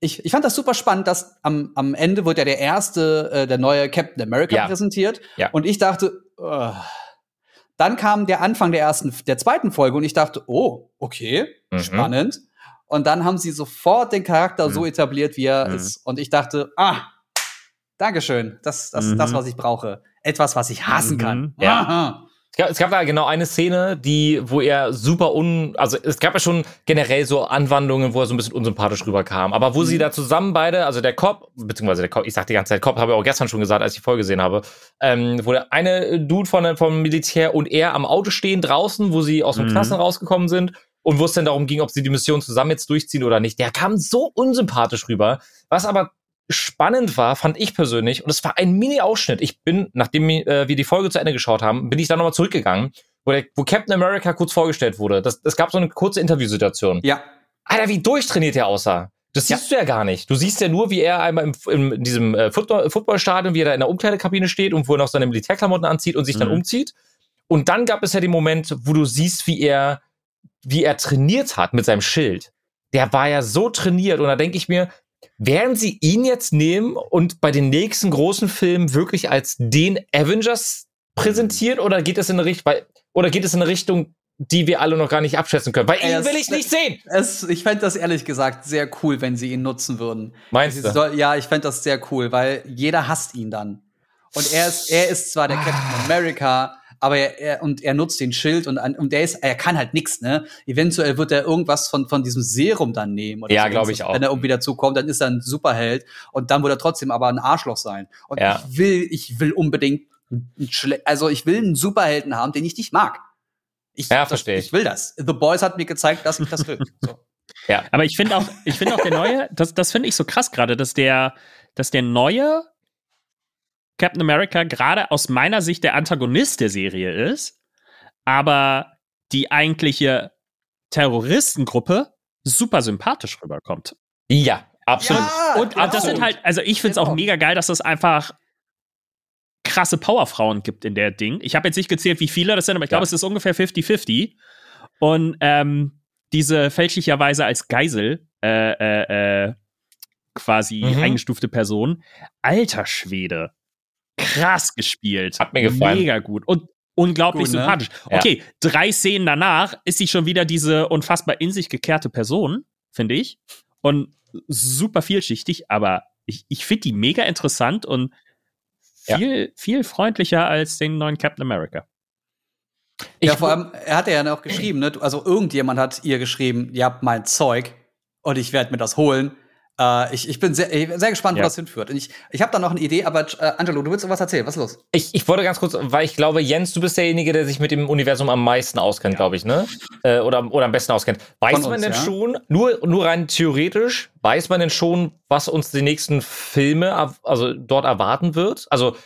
Ich, ich fand das super spannend, dass am, am Ende wird ja der erste, äh, der neue Captain America Ja. präsentiert. Ja. Und ich dachte, äh, dann kam der Anfang der ersten, der zweiten Folge und ich dachte, oh, okay, Mhm. spannend. Und dann haben sie sofort den Charakter Mhm. so etabliert, wie er Mhm. ist. Und ich dachte, ah, Dankeschön. Das, das ist das, Mhm. was ich brauche. Etwas, was ich hassen Mhm. kann. Ja. Aha. Es gab, es gab da genau eine Szene, die, wo er super un, also es gab ja schon generell so Anwandlungen, wo er so ein bisschen unsympathisch rüberkam. Aber wo sie da zusammen beide, also der Cop, beziehungsweise der Cop, ich sag die ganze Zeit Cop, habe ich auch gestern schon gesagt, als ich die Folge gesehen habe, ähm, wo der eine Dude von, vom Militär und er am Auto stehen draußen, wo sie aus dem Mhm. Knasten rausgekommen sind und wo es dann darum ging, ob sie die Mission zusammen jetzt durchziehen oder nicht. Der kam so unsympathisch rüber, was aber spannend war, fand ich persönlich, und es war ein Mini-Ausschnitt. Ich bin, nachdem äh, wir die Folge zu Ende geschaut haben, bin ich dann nochmal zurückgegangen, wo, der, wo Captain America kurz vorgestellt wurde. Das, es gab so eine kurze Interviewsituation. Ja. Alter, wie durchtrainiert der aussah. Das siehst du ja gar nicht. Du siehst ja nur, wie er einmal im, im, in diesem äh, Football, Footballstadion, wie er da in der Umkleidekabine steht und wo er noch seine Militärklamotten anzieht und sich dann Mhm. umzieht. Und dann gab es ja den Moment, wo du siehst, wie er, wie er trainiert hat mit seinem Schild. Der war ja so trainiert und da denke ich mir, werden sie ihn jetzt nehmen und bei den nächsten großen Filmen wirklich als den Avengers präsentieren oder geht es in eine Richtung, oder geht es in eine Richtung, die wir alle noch gar nicht abschätzen können? Weil ihn das- will ich nicht sehen. Es, ich fände das ehrlich gesagt sehr cool, wenn sie ihn nutzen würden. Meinst Sie du? Ja, ich fände das sehr cool, weil jeder hasst ihn dann. Und er ist, er ist zwar der Ah. Captain America, aber er, er und er nutzt den Schild und, an- und er ist, er kann halt nichts, ne? Eventuell wird er irgendwas von, von diesem Serum dann nehmen. Oder Ja, so, glaub wenn's- ich auch. Wenn er irgendwie dazukommt, dann ist er ein Superheld und dann wird er trotzdem aber ein Arschloch sein. Und Ja. ich will, ich will unbedingt, also ich will einen Superhelden haben, den ich nicht mag. Ich, Ja, das- versteh ich. Will das. The Boys hat mir gezeigt, dass ich das will. So. Aber ich finde auch, ich finde auch der neue, das, das finde ich so krass gerade, dass der, dass der neue Captain America gerade aus meiner Sicht der Antagonist der Serie ist, aber die eigentliche Terroristengruppe super sympathisch rüberkommt. Ja, absolut. Ja, Und, und das sind halt, also ich finde es auch Genau. mega geil, dass es einfach krasse Powerfrauen gibt in der Ding. Ich habe jetzt nicht gezählt, wie viele das sind, aber ich glaube, Ja. es ist ungefähr 50-50. Und ähm, diese fälschlicherweise als Geisel äh, äh, äh, quasi Mhm. eingestufte Person, alter Schwede, krass gespielt. Hat mir gefallen. Mega gut. Und unglaublich Gut, ne? sympathisch. Ja. Okay, drei Szenen danach ist sie schon wieder diese unfassbar in sich gekehrte Person, finde ich. Und super vielschichtig, aber ich, ich finde die mega interessant und Ja. viel, viel freundlicher als den neuen Captain America. ja, Ich- vor allem, er hat ja noch geschrieben, ne? Also irgendjemand hat ihr geschrieben, ihr habt mein Zeug und ich werde mir das holen. Äh, ich, ich bin sehr, ich bin sehr gespannt, Ja. wo das hinführt. Und ich, ich habe da noch eine Idee, aber äh, Angelo, du willst irgendwas erzählen. Was ist los? Ich, ich wollte ganz kurz, weil ich glaube, Jens, du bist derjenige, der sich mit dem Universum am meisten auskennt, glaube ich, ne? Äh, oder, oder am besten auskennt. Weiß Von man uns, denn ja. schon, nur, nur rein theoretisch, weiß man denn schon, was uns die nächsten Filme, also dort erwarten wird? Also,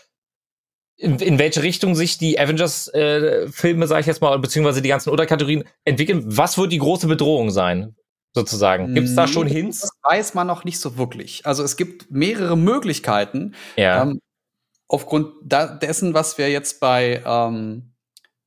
in, in welche Richtung sich die Avengers-Filme, sage ich jetzt mal, beziehungsweise die ganzen Unterkategorien entwickeln? Was wird die große Bedrohung sein, sozusagen? Gibt es da schon Nee, Hints? Das weiß man noch nicht so wirklich. Also es gibt mehrere Möglichkeiten. Ja. Ähm, aufgrund dessen, was wir jetzt bei ähm,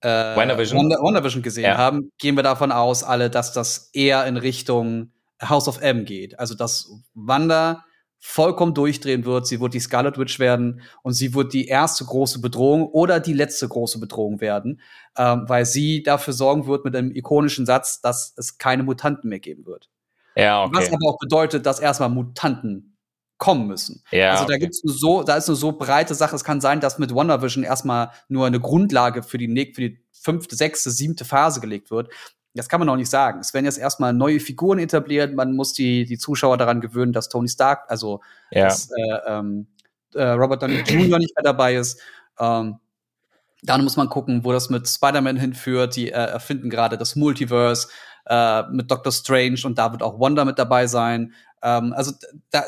äh, WandaVision. Wanda, WandaVision gesehen Ja. haben, gehen wir davon aus, alle, dass das eher in Richtung House of M geht. Also dass Wanda vollkommen durchdrehen wird. Sie wird die Scarlet Witch werden und sie wird die erste große Bedrohung oder die letzte große Bedrohung werden, ähm, weil sie dafür sorgen wird mit einem ikonischen Satz, dass es keine Mutanten mehr geben wird. ja, okay. Was aber auch bedeutet, dass erstmal Mutanten kommen müssen. ja, also da okay. gibt's eine so, da ist eine so breite Sache. Es kann sein, dass mit WandaVision erstmal nur eine Grundlage für die, für die fünfte, sechste, siebte Phase gelegt wird. Das kann man noch nicht sagen. Es werden jetzt erstmal neue Figuren etabliert. Man muss die, die Zuschauer daran gewöhnen, dass Tony Stark, also ja. dass äh, ähm, äh, Robert Downey Jr. nicht mehr dabei ist. Ähm, Dann muss man gucken, wo das mit Spider-Man hinführt. Die äh, erfinden gerade das Multiverse äh, mit Doctor Strange und da wird auch Wanda mit dabei sein. Ähm, also da,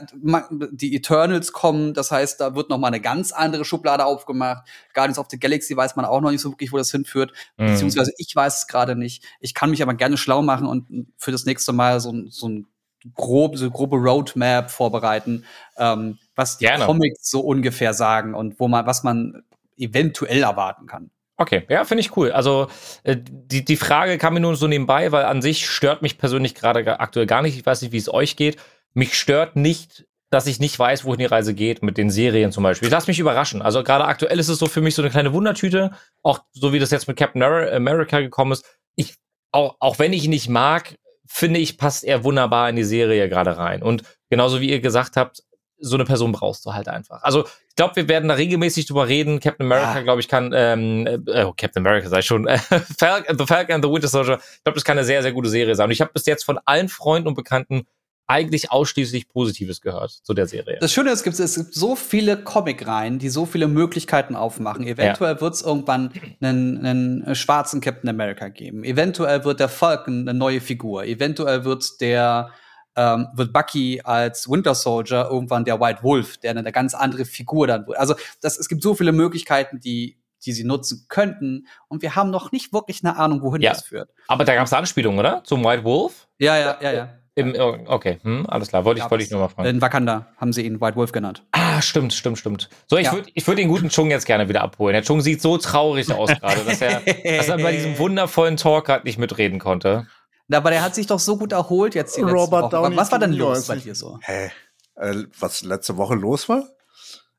die Eternals kommen, das heißt, da wird noch mal eine ganz andere Schublade aufgemacht. Guardians of the Galaxy weiß man auch noch nicht so wirklich, wo das hinführt. Mhm. Beziehungsweise ich weiß es gerade nicht. Ich kann mich aber gerne schlau machen und für das nächste Mal so, so ein grob, so grobe Roadmap vorbereiten, ähm, was die Gerne. Comics so ungefähr sagen und wo man, was man eventuell erwarten kann. Okay, ja, finde ich cool. Also äh, die, die Frage kam mir nur so nebenbei, weil an sich stört mich persönlich gerade aktuell gar nicht. Ich weiß nicht, wie es euch geht. Mich stört nicht, dass ich nicht weiß, wohin die Reise geht mit den Serien zum Beispiel. Ich lasse mich überraschen. Also gerade aktuell ist es so für mich so eine kleine Wundertüte, auch so wie das jetzt mit Captain America gekommen ist. Ich, auch, auch wenn ich ihn nicht mag, finde ich, passt er wunderbar in die Serie gerade rein. Und genauso wie ihr gesagt habt, so eine Person brauchst du halt einfach. Also ich glaube, wir werden da regelmäßig drüber reden. Captain America, ja. glaube ich, kann, ähm, äh, oh, Captain America sei schon, äh, Falcon, The Falcon and the Winter Soldier, ich glaube, das kann eine sehr, sehr gute Serie sein. Und ich habe bis jetzt von allen Freunden und Bekannten eigentlich ausschließlich Positives gehört zu der Serie. Das Schöne ist, es gibt, es gibt so viele Comic-Reihen, die so viele Möglichkeiten aufmachen. Eventuell ja. wird es irgendwann einen, einen schwarzen Captain America geben. Eventuell wird der Falcon eine neue Figur. Eventuell wird der ähm, wird Bucky als Winter Soldier irgendwann der White Wolf, der eine ganz andere Figur dann wird. Also das, es gibt so viele Möglichkeiten, die die sie nutzen könnten. Und wir haben noch nicht wirklich eine Ahnung, wohin ja. das führt. Aber da gab es Anspielungen, oder? Zum White Wolf? Ja, ja, ja, ja. Im, oh, okay, hm, alles klar. Wollte ich, wollte ich nur mal fragen. In Wakanda haben sie ihn White Wolf genannt. Ah, stimmt, stimmt, stimmt. So, ich ja. würde ich würd den guten Chung jetzt gerne wieder abholen. Der Chung sieht so traurig aus gerade, dass er, dass er bei diesem wundervollen Talk gerade nicht mitreden konnte. Aber der hat sich doch so gut erholt jetzt die Robert Downey Was war denn los bei dir so? Hä? Äh, was letzte Woche los war?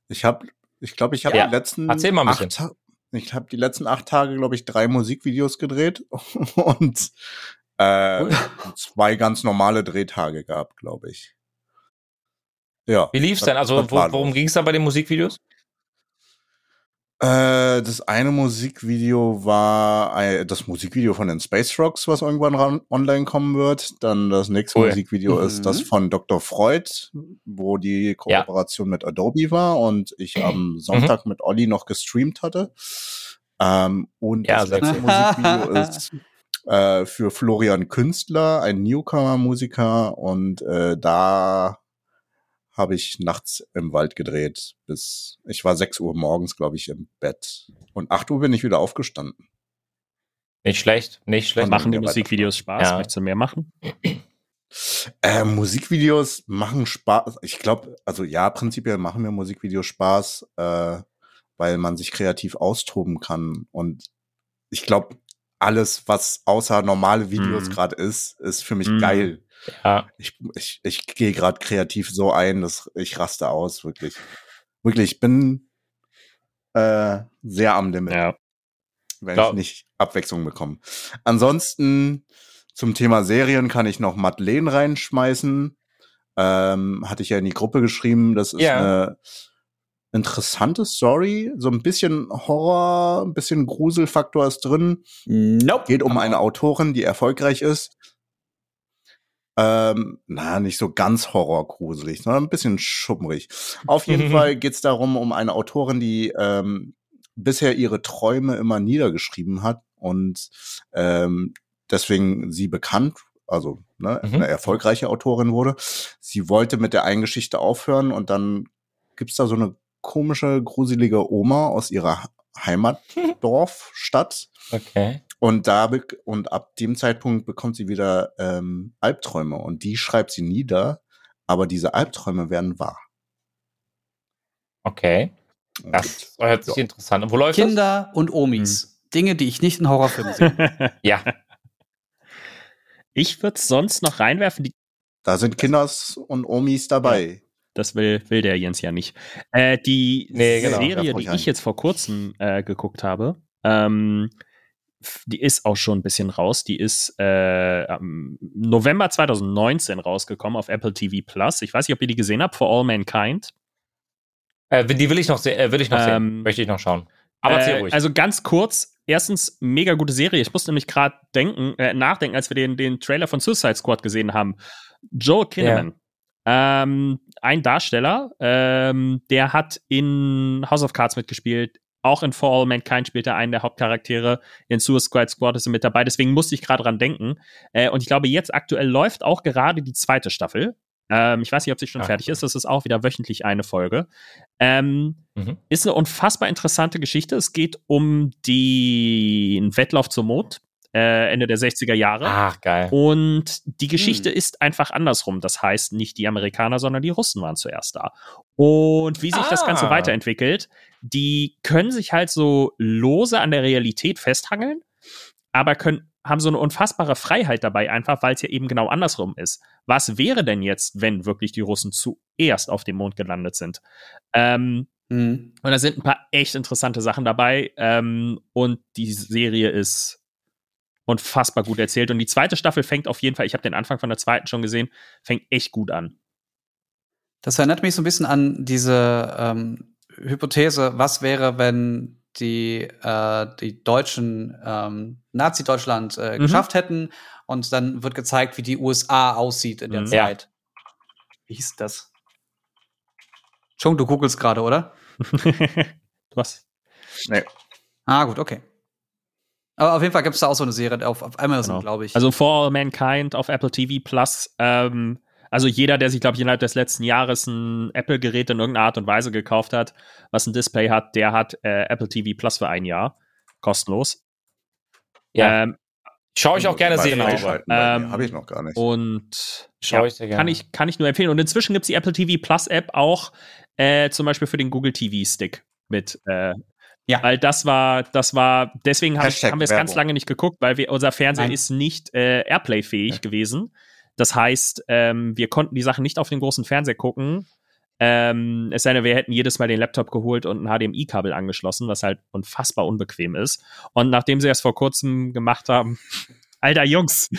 Ich habe, ich glaube, ich habe ja. die letzten Erzähl mal ein bisschen. Acht, ich habe die letzten acht Tage, glaube ich, drei Musikvideos gedreht und äh, zwei ganz normale Drehtage gehabt, glaube ich. Ja. Wie lief's denn? Also, wo, worum ging es da bei den Musikvideos? Äh, das eine Musikvideo war das Musikvideo von den Space Rocks, was irgendwann online kommen wird. Dann das nächste cool. Musikvideo mhm. ist das mhm. von Dr. Freud, wo die Kooperation ja. mit Adobe war und ich am mhm. Sonntag mhm. mit Olli noch gestreamt hatte. Ähm, und ja, das letzte Musikvideo ist äh, für Florian Künstler, ein Newcomer-Musiker. Und äh, da habe ich nachts im Wald gedreht. Bis ich war 6 Uhr morgens, glaube ich, im Bett. Und 8 Uhr bin ich wieder aufgestanden. Nicht schlecht, nicht schlecht. Machen die Musikvideos Spaß? Ja. Möchtest du mehr machen? Äh, Musikvideos machen Spaß. Ich glaube, also ja, prinzipiell machen mir Musikvideos Spaß, äh, weil man sich kreativ austoben kann. Und ich glaube, alles, was außer normale Videos mm. gerade ist, ist für mich mm. geil. Ja. Ich, ich, ich gehe gerade kreativ so ein, dass ich raste aus, wirklich. Wirklich, ich bin äh, sehr am Limit. Ja. Wenn Klar. ich nicht Abwechslung bekomme. Ansonsten zum Thema Serien kann ich noch Madeleine reinschmeißen. Ähm, hatte ich ja in die Gruppe geschrieben. Das ist ja. eine interessante Story. So ein bisschen Horror, ein bisschen Gruselfaktor ist drin. Nope. Geht um eine Autorin, die erfolgreich ist. Ähm, na, nicht so ganz horrorgruselig, sondern ein bisschen schummrig. Auf jeden Fall geht es darum, um eine Autorin, die ähm, bisher ihre Träume immer niedergeschrieben hat und ähm, deswegen sie bekannt, also ne, mhm. eine erfolgreiche Autorin wurde. Sie wollte mit der einen Geschichte aufhören und dann gibt's da so eine komische, gruselige Oma aus ihrer Heimatdorf, Stadt. Okay. Und da und ab dem Zeitpunkt bekommt sie wieder ähm, Albträume und die schreibt sie nieder, aber diese Albträume werden wahr. Okay. Das hört sich ja. interessant an. Wo läuft Kinder das? und Omis. Hm. Dinge, die ich nicht in Horrorfilmen sehe. ja. Ich würde sonst noch reinwerfen. Die da sind Kinder und Omis dabei. Ja. Das will, will der Jens ja nicht. Äh, die nee, genau, Serie, die ich jetzt vor kurzem äh, geguckt habe, ähm, die ist auch schon ein bisschen raus. Die ist äh, am November 2019 rausgekommen auf Apple TV Plus. Ich weiß nicht, ob ihr die gesehen habt, For All Mankind. Äh, die will ich noch, se äh, will ich noch ähm, sehen. Möchte ich noch schauen. Aber äh, ruhig. Also ganz kurz. Erstens, mega gute Serie. Ich musste nämlich gerade denken, äh, nachdenken, als wir den, den Trailer von Suicide Squad gesehen haben. Joel Kinnaman. Yeah. Ähm, ein Darsteller, ähm, der hat in House of Cards mitgespielt, auch in For All Mankind spielt er einen der Hauptcharaktere. In Suicide Squad ist er mit dabei. Deswegen musste ich gerade dran denken. Äh, und ich glaube, jetzt aktuell läuft auch gerade die zweite Staffel. Ähm, ich weiß nicht, ob sie schon ah, fertig ist. Das ist auch wieder wöchentlich eine Folge. Ähm, mhm. Ist eine unfassbar interessante Geschichte. Es geht um den Wettlauf zum Mond. Äh, Ende der 60er Jahre. Ach, geil. Und die Geschichte hm. ist einfach andersrum. Das heißt, nicht die Amerikaner, sondern die Russen waren zuerst da. Und wie sich ah. das Ganze ah. weiterentwickelt, die können sich halt so lose an der Realität festhangeln, aber können haben so eine unfassbare Freiheit dabei, einfach weil es ja eben genau andersrum ist. Was wäre denn jetzt, wenn wirklich die Russen zuerst auf dem Mond gelandet sind? Ähm, mhm. Und da sind ein paar echt interessante Sachen dabei. Ähm, und die Serie ist unfassbar gut erzählt. Und die zweite Staffel fängt auf jeden Fall, ich habe den Anfang von der zweiten schon gesehen, fängt echt gut an. Das erinnert mich so ein bisschen an diese ähm, Hypothese, was wäre, wenn die, äh, die Deutschen ähm, Nazi-Deutschland äh, mhm. geschafft hätten. Und dann wird gezeigt, wie die USA aussieht in der mhm. Zeit. Wie hieß das? Chung, du googelst gerade, oder? Was? Nee. Ah, gut, okay. Aber auf jeden Fall gibt es da auch so eine Serie auf, auf Amazon, genau. glaube ich. Also For All Mankind auf Apple TV Plus. Ähm, also jeder, der sich, glaube ich, innerhalb des letzten Jahres ein Apple-Gerät in irgendeiner Art und Weise gekauft hat, was ein Display hat, der hat äh, Apple TV Plus für ein Jahr. Kostenlos. Ja. Ähm, Schaue ich auch gerne Serien. Ähm, Habe ich noch gar nicht. Und ja, ich kann, ich, kann ich nur empfehlen. Und inzwischen gibt es die Apple TV Plus App auch äh, zum Beispiel für den Google TV Stick mit. Äh, ja. Weil das war, das war, deswegen hab ich, haben wir es ganz lange nicht geguckt, weil wir, unser Fernseher Nein. ist nicht äh, Airplay-fähig ja. gewesen. Das heißt, ähm, wir konnten die Sachen nicht auf den großen Fernseher gucken. Ähm, es sei denn, wir hätten jedes Mal den Laptop geholt und ein HDMI-Kabel angeschlossen, was halt unfassbar unbequem ist. Und nachdem sie es vor kurzem gemacht haben, alter Jungs,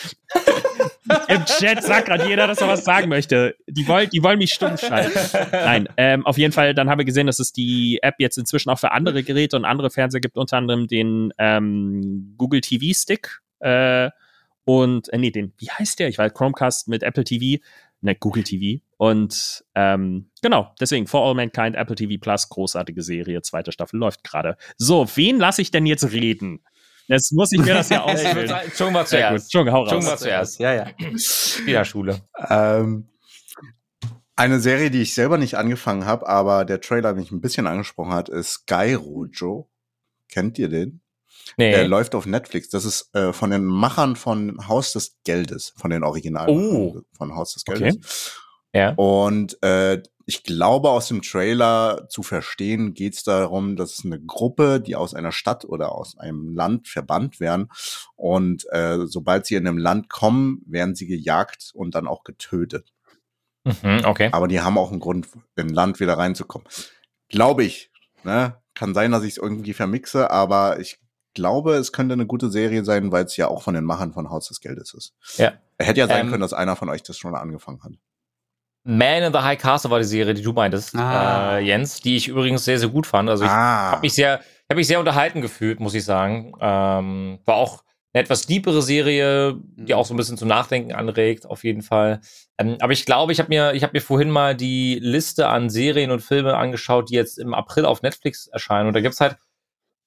im Chat sagt gerade jeder, dass er was sagen möchte. Die wollen, die wollen mich stumm schalten. Nein, ähm, auf jeden Fall, dann haben wir gesehen, dass es die App jetzt inzwischen auch für andere Geräte und andere Fernseher gibt, unter anderem den ähm, Google TV Stick. Äh, und, äh, nee, den, wie heißt der? Ich weiß, Chromecast mit Apple TV, ne, Google TV. Und ähm, genau, deswegen For All Mankind, Apple TV Plus, großartige Serie, zweite Staffel läuft gerade. So, wen lasse ich denn jetzt reden? Jetzt muss ich mir das ja auswählen. Chung war zuerst. Chung, hau raus. Chung war zuerst, ja, ja. Wieder Schule. Ähm, eine Serie, die ich selber nicht angefangen habe, aber der Trailer mich ein bisschen angesprochen hat, ist Sky Rojo. Kennt ihr den? Nee. Der läuft auf Netflix. Das ist äh, von den Machern von Haus des Geldes, von den Originalen oh. von Haus des Geldes. Okay. Ja. Und äh, ich glaube, aus dem Trailer zu verstehen, geht es darum, dass es eine Gruppe, die aus einer Stadt oder aus einem Land verbannt werden. Und äh, sobald sie in einem Land kommen, werden sie gejagt und dann auch getötet. Mhm, okay. Aber die haben auch einen Grund, in Land wieder reinzukommen. Glaube ich. Ne? Kann sein, dass ich es irgendwie vermixe, aber ich glaube, es könnte eine gute Serie sein, weil es ja auch von den Machern von Haus des Geldes ist. Ja. Hätte ja sein ähm, können, dass einer von euch das schon angefangen hat. Man in the High Castle war die Serie, die du meintest, ah. äh, Jens, die ich übrigens sehr, sehr gut fand. Also ich ah. habe mich sehr, habe mich sehr unterhalten gefühlt, muss ich sagen. Ähm, war auch eine etwas liebere Serie, die auch so ein bisschen zum Nachdenken anregt, auf jeden Fall. Ähm, aber ich glaube, ich habe mir, ich habe mir vorhin mal die Liste an Serien und Filme angeschaut, die jetzt im April auf Netflix erscheinen. Und da gibt's halt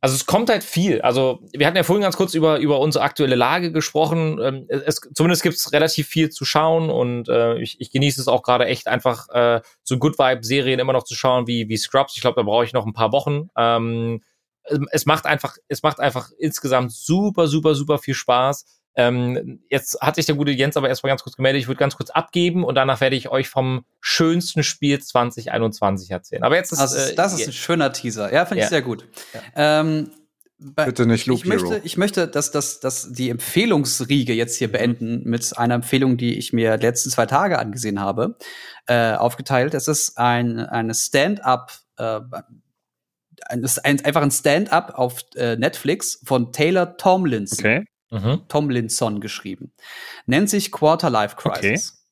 also es kommt halt viel. Also wir hatten ja vorhin ganz kurz über, über unsere aktuelle Lage gesprochen. Ähm, es, zumindest gibt es relativ viel zu schauen und äh, ich, ich genieße es auch gerade echt einfach, äh, so Good Vibe-Serien immer noch zu schauen wie, wie Scrubs. Ich glaube, da brauche ich noch ein paar Wochen. Ähm, es macht einfach, es macht einfach insgesamt super, super, super viel Spaß. Ähm, jetzt hat sich der gute Jens aber erstmal ganz kurz gemeldet. Ich würde ganz kurz abgeben und danach werde ich euch vom schönsten Spiel 2021 erzählen. Aber jetzt ist also, äh, das ist ein schöner Teaser. Ja, finde ich ja. sehr gut. Ja. Ähm, Bitte nicht Loop ich möchte, ich möchte, dass, dass, dass die Empfehlungsriege jetzt hier beenden mit einer Empfehlung, die ich mir letzten zwei Tage angesehen habe, äh, aufgeteilt. Es ist ein eine Stand-up, äh, ein, ein, einfach ein Stand-up auf äh, Netflix von Taylor Tomlinson. Okay mhm. Tomlinson geschrieben. Nennt sich Quarterlife Crisis. Okay.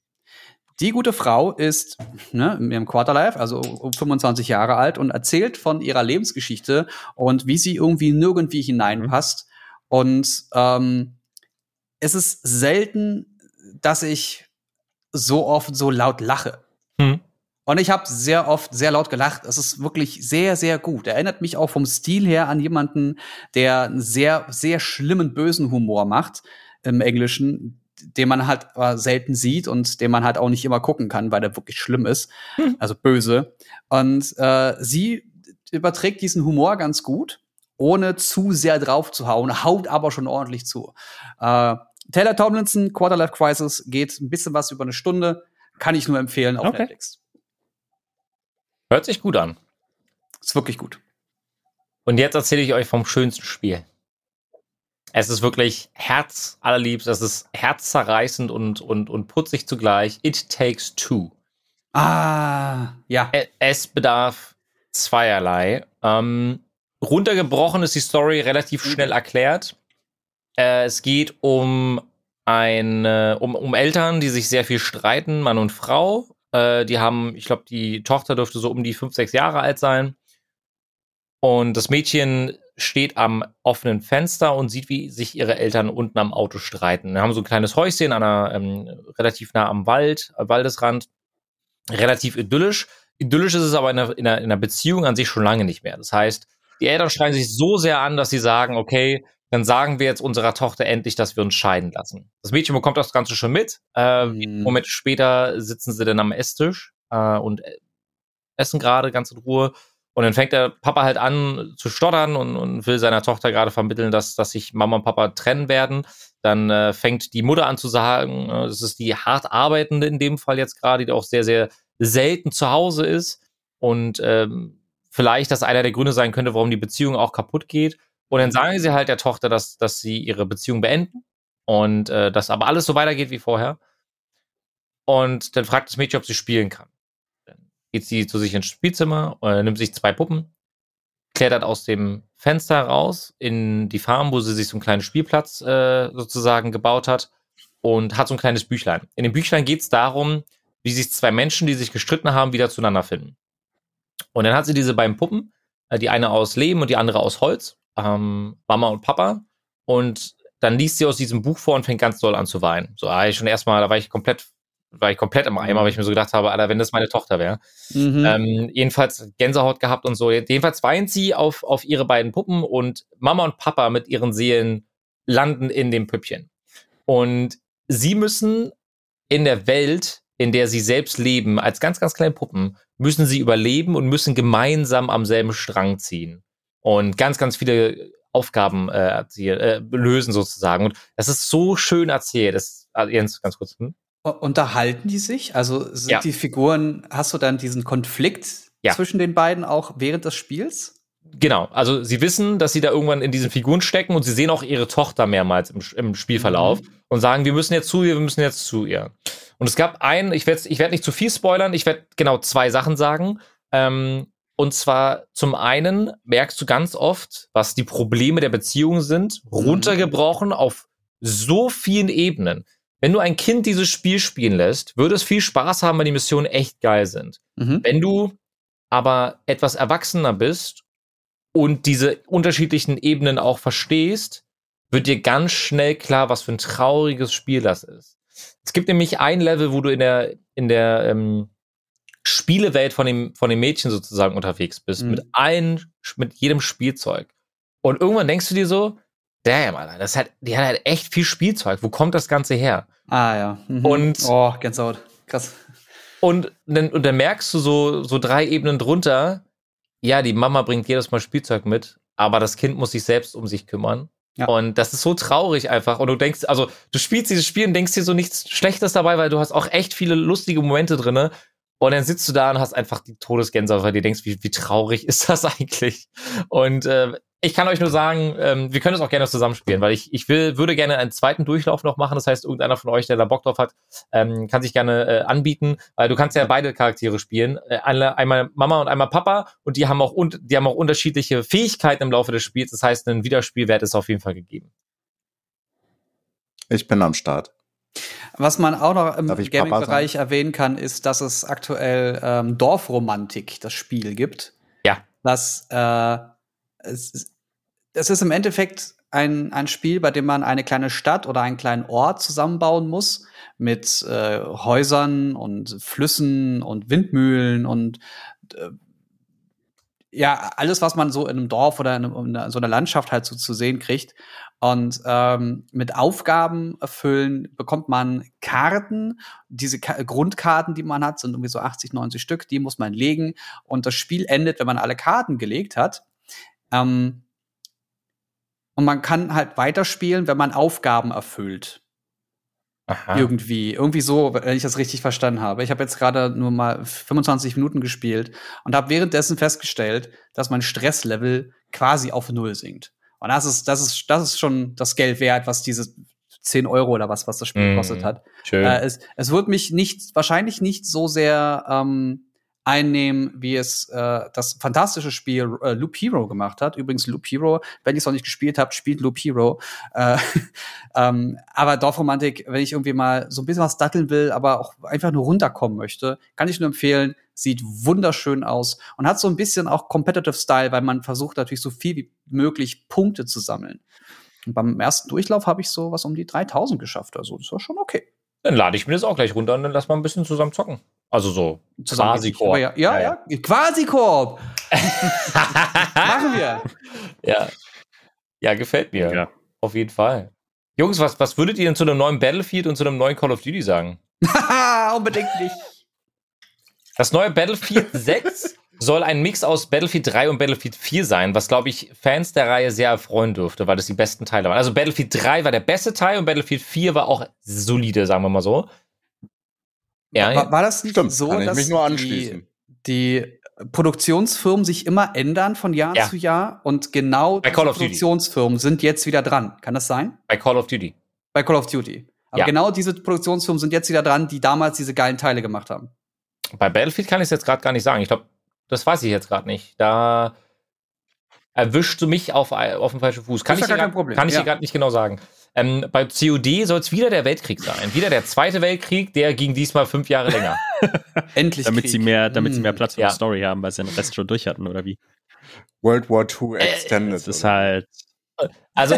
Die gute Frau ist ne, im Quarterlife, also 25 Jahre alt und erzählt von ihrer Lebensgeschichte und wie sie irgendwie nirgendwie hineinpasst. Mhm. Und ähm, es ist selten, dass ich so oft so laut lache. Mhm. Und ich habe sehr oft sehr laut gelacht. Es ist wirklich sehr, sehr gut. Erinnert mich auch vom Stil her an jemanden, der einen sehr, sehr schlimmen, bösen Humor macht im Englischen, den man halt selten sieht und den man halt auch nicht immer gucken kann, weil der wirklich schlimm ist. Hm. Also böse. Und äh, sie überträgt diesen Humor ganz gut, ohne zu sehr drauf zu hauen, haut aber schon ordentlich zu. Äh, Taylor Tomlinson, Quarterlife Crisis, geht ein bisschen was über eine Stunde. Kann ich nur empfehlen auf okay. Netflix. Hört sich gut an. Ist wirklich gut. Und jetzt erzähle ich euch vom schönsten Spiel. Es ist wirklich Herz allerliebst, es ist herzzerreißend und, und, und putzig zugleich. It Takes Two. Ah, ja. Es bedarf zweierlei. Ähm, runtergebrochen ist die Story relativ schnell erklärt. Äh, es geht um ein, um, um Eltern, die sich sehr viel streiten, Mann und Frau. Äh, die haben, ich glaube, die Tochter dürfte so um die fünf, sechs Jahre alt sein. Und das Mädchen steht am offenen Fenster und sieht, wie sich ihre Eltern unten am Auto streiten. Wir haben so ein kleines Häuschen an einer, ähm, relativ nah am Wald, äh, Waldesrand. Relativ idyllisch. Idyllisch ist es aber in einer, in, einer, in einer Beziehung an sich schon lange nicht mehr. Das heißt, die Eltern schreien sich so sehr an, dass sie sagen, okay, dann sagen wir jetzt unserer Tochter endlich, dass wir uns scheiden lassen. Das Mädchen bekommt das Ganze schon mit. Äh, mhm. Moment später sitzen sie dann am Esstisch äh, und essen gerade ganz in Ruhe. Und dann fängt der Papa halt an zu stottern und, und will seiner Tochter gerade vermitteln, dass, dass sich Mama und Papa trennen werden. Dann äh, fängt die Mutter an zu sagen, äh, das ist die hart arbeitende in dem Fall jetzt gerade, die auch sehr, sehr selten zu Hause ist. Und ähm, vielleicht das einer der Gründe sein könnte, warum die Beziehung auch kaputt geht. Und dann sagen sie halt der Tochter, dass, dass sie ihre Beziehung beenden und äh, dass aber alles so weitergeht wie vorher. Und dann fragt das Mädchen, ob sie spielen kann. Dann geht sie zu sich ins Spielzimmer, äh, nimmt sich zwei Puppen, klettert aus dem Fenster raus in die Farm, wo sie sich so einen kleinen Spielplatz äh, sozusagen gebaut hat und hat so ein kleines Büchlein. In dem Büchlein geht es darum, wie sich zwei Menschen, die sich gestritten haben, wieder zueinander finden. Und dann hat sie diese beiden Puppen, äh, die eine aus Lehm und die andere aus Holz ähm, Mama und Papa und dann liest sie aus diesem Buch vor und fängt ganz doll an zu weinen. So, ah, ich schon erstmal, da war ich komplett, war ich komplett im Eimer, weil ich mir so gedacht habe, Alter, wenn das meine Tochter wäre. Mhm. Ähm, jedenfalls Gänsehaut gehabt und so. Jedenfalls weint sie auf, auf ihre beiden Puppen und Mama und Papa mit ihren Seelen landen in dem Püppchen. Und sie müssen in der Welt, in der sie selbst leben, als ganz, ganz kleine Puppen, müssen sie überleben und müssen gemeinsam am selben Strang ziehen und ganz, ganz viele Aufgaben äh, äh, lösen sozusagen. Und das ist so schön erzählt. Das, also Jens, ganz kurz. Hm? Unterhalten die sich? Also sind ja. die Figuren, hast du dann diesen Konflikt ja. zwischen den beiden auch während des Spiels? Genau, also sie wissen, dass sie da irgendwann in diesen Figuren stecken und sie sehen auch ihre Tochter mehrmals im, im Spielverlauf mhm. und sagen, wir müssen jetzt zu ihr, wir müssen jetzt zu ihr. Und es gab einen, ich werde ich werd nicht zu viel spoilern, ich werde genau zwei Sachen sagen. Ähm, und zwar zum einen merkst du ganz oft, was die Probleme der Beziehung sind, mhm. runtergebrochen auf so vielen Ebenen. Wenn du ein Kind dieses Spiel spielen lässt, würde es viel Spaß haben, weil die Missionen echt geil sind. Mhm. Wenn du aber etwas erwachsener bist und diese unterschiedlichen Ebenen auch verstehst, wird dir ganz schnell klar, was für ein trauriges Spiel das ist. Es gibt nämlich ein Level, wo du in der, in der, ähm, Spielewelt von dem, von dem Mädchen sozusagen unterwegs bist, mhm. mit allen, mit jedem Spielzeug. Und irgendwann denkst du dir so, damn, Alter, das hat, die hat halt echt viel Spielzeug. Wo kommt das Ganze her? Ah, ja. Mhm. Und, oh, Gänsehaut. Krass. Und dann, und dann merkst du so, so drei Ebenen drunter, ja, die Mama bringt jedes Mal Spielzeug mit, aber das Kind muss sich selbst um sich kümmern. Ja. Und das ist so traurig einfach. Und du denkst, also du spielst dieses Spiel und denkst dir so nichts Schlechtes dabei, weil du hast auch echt viele lustige Momente drinne. Und dann sitzt du da und hast einfach die Todesgänse, weil du denkst, wie, wie traurig ist das eigentlich? Und äh, ich kann euch nur sagen, ähm, wir können es auch gerne zusammenspielen, weil ich, ich will, würde gerne einen zweiten Durchlauf noch machen. Das heißt, irgendeiner von euch, der da Bock drauf hat, ähm, kann sich gerne äh, anbieten, weil du kannst ja beide Charaktere spielen. Äh, einmal Mama und einmal Papa und die haben auch und die haben auch unterschiedliche Fähigkeiten im Laufe des Spiels. Das heißt, ein Wiederspielwert ist auf jeden Fall gegeben. Ich bin am Start. Was man auch noch im Gaming-Bereich erwähnen kann, ist, dass es aktuell ähm, Dorfromantik, das Spiel gibt. Ja. Das, äh, es, es ist im Endeffekt ein, ein Spiel, bei dem man eine kleine Stadt oder einen kleinen Ort zusammenbauen muss mit äh, Häusern und Flüssen und Windmühlen und äh, ja, alles, was man so in einem Dorf oder in, einem, in so einer Landschaft halt so zu sehen kriegt. Und ähm, mit Aufgaben erfüllen bekommt man Karten. Diese Ka Grundkarten, die man hat, sind irgendwie so 80, 90 Stück, die muss man legen. Und das Spiel endet, wenn man alle Karten gelegt hat. Ähm, und man kann halt weiterspielen, wenn man Aufgaben erfüllt. Aha. Irgendwie, irgendwie so, wenn ich das richtig verstanden habe. Ich habe jetzt gerade nur mal 25 Minuten gespielt und habe währenddessen festgestellt, dass mein Stresslevel quasi auf Null sinkt. Und das ist, das ist, das ist schon das Geld wert, was diese 10 Euro oder was, was das Spiel mm, gekostet hat. Schön. Äh, es, es wird mich nicht, wahrscheinlich nicht so sehr ähm, einnehmen, wie es äh, das fantastische Spiel äh, Loop Hero gemacht hat. Übrigens Loop Hero, wenn ihr es noch nicht gespielt habt, spielt Loop Hero. Äh, ähm, aber Dorfromantik, wenn ich irgendwie mal so ein bisschen was datteln will, aber auch einfach nur runterkommen möchte, kann ich nur empfehlen. Sieht wunderschön aus und hat so ein bisschen auch Competitive Style, weil man versucht natürlich so viel wie möglich Punkte zu sammeln. Und beim ersten Durchlauf habe ich so was um die 3000 geschafft. Also das war schon okay. Dann lade ich mir das auch gleich runter und dann lass mal ein bisschen zusammen zocken. Also so quasi Koop. Ja, ja, ja, ja. quasi Koop. Machen wir. Ja. Ja, gefällt mir. Ja. Auf jeden Fall. Jungs, was, was würdet ihr denn zu einem neuen Battlefield und zu einem neuen Call of Duty sagen? Unbedingt nicht. Das neue Battlefield 6 soll ein Mix aus Battlefield 3 und Battlefield 4 sein, was, glaube ich, Fans der Reihe sehr erfreuen dürfte, weil das die besten Teile waren. Also Battlefield 3 war der beste Teil und Battlefield 4 war auch solide, sagen wir mal so. Ja, war, war das nicht Stimmt, so, dass die, die, Produktionsfirmen sich immer ändern von Jahr ja. zu Jahr und genau die Produktionsfirmen sind jetzt wieder dran. Kann das sein? Bei Call of Duty. Bei Call of Duty. Aber ja. genau diese Produktionsfirmen sind jetzt wieder dran, die damals diese geilen Teile gemacht haben. Bei Battlefield kann ich es jetzt gerade gar nicht sagen. Ich glaube, das weiß ich jetzt gerade nicht. Da erwischst du mich auf, auf dem falschen Fuß. Kann das ist ich, ja gar, Problem. Kann ich ja. dir gerade nicht genau sagen. Ähm, bei COD soll es wieder der Weltkrieg sein. Wieder der Zweite Weltkrieg, der ging diesmal fünf Jahre länger. Endlich. Damit Krieg. sie mehr, damit hm. sie mehr Platz für ja. die Story haben, weil sie den Rest schon durch hatten, oder wie? World War II äh, Extended. Äh, es ist halt. Also,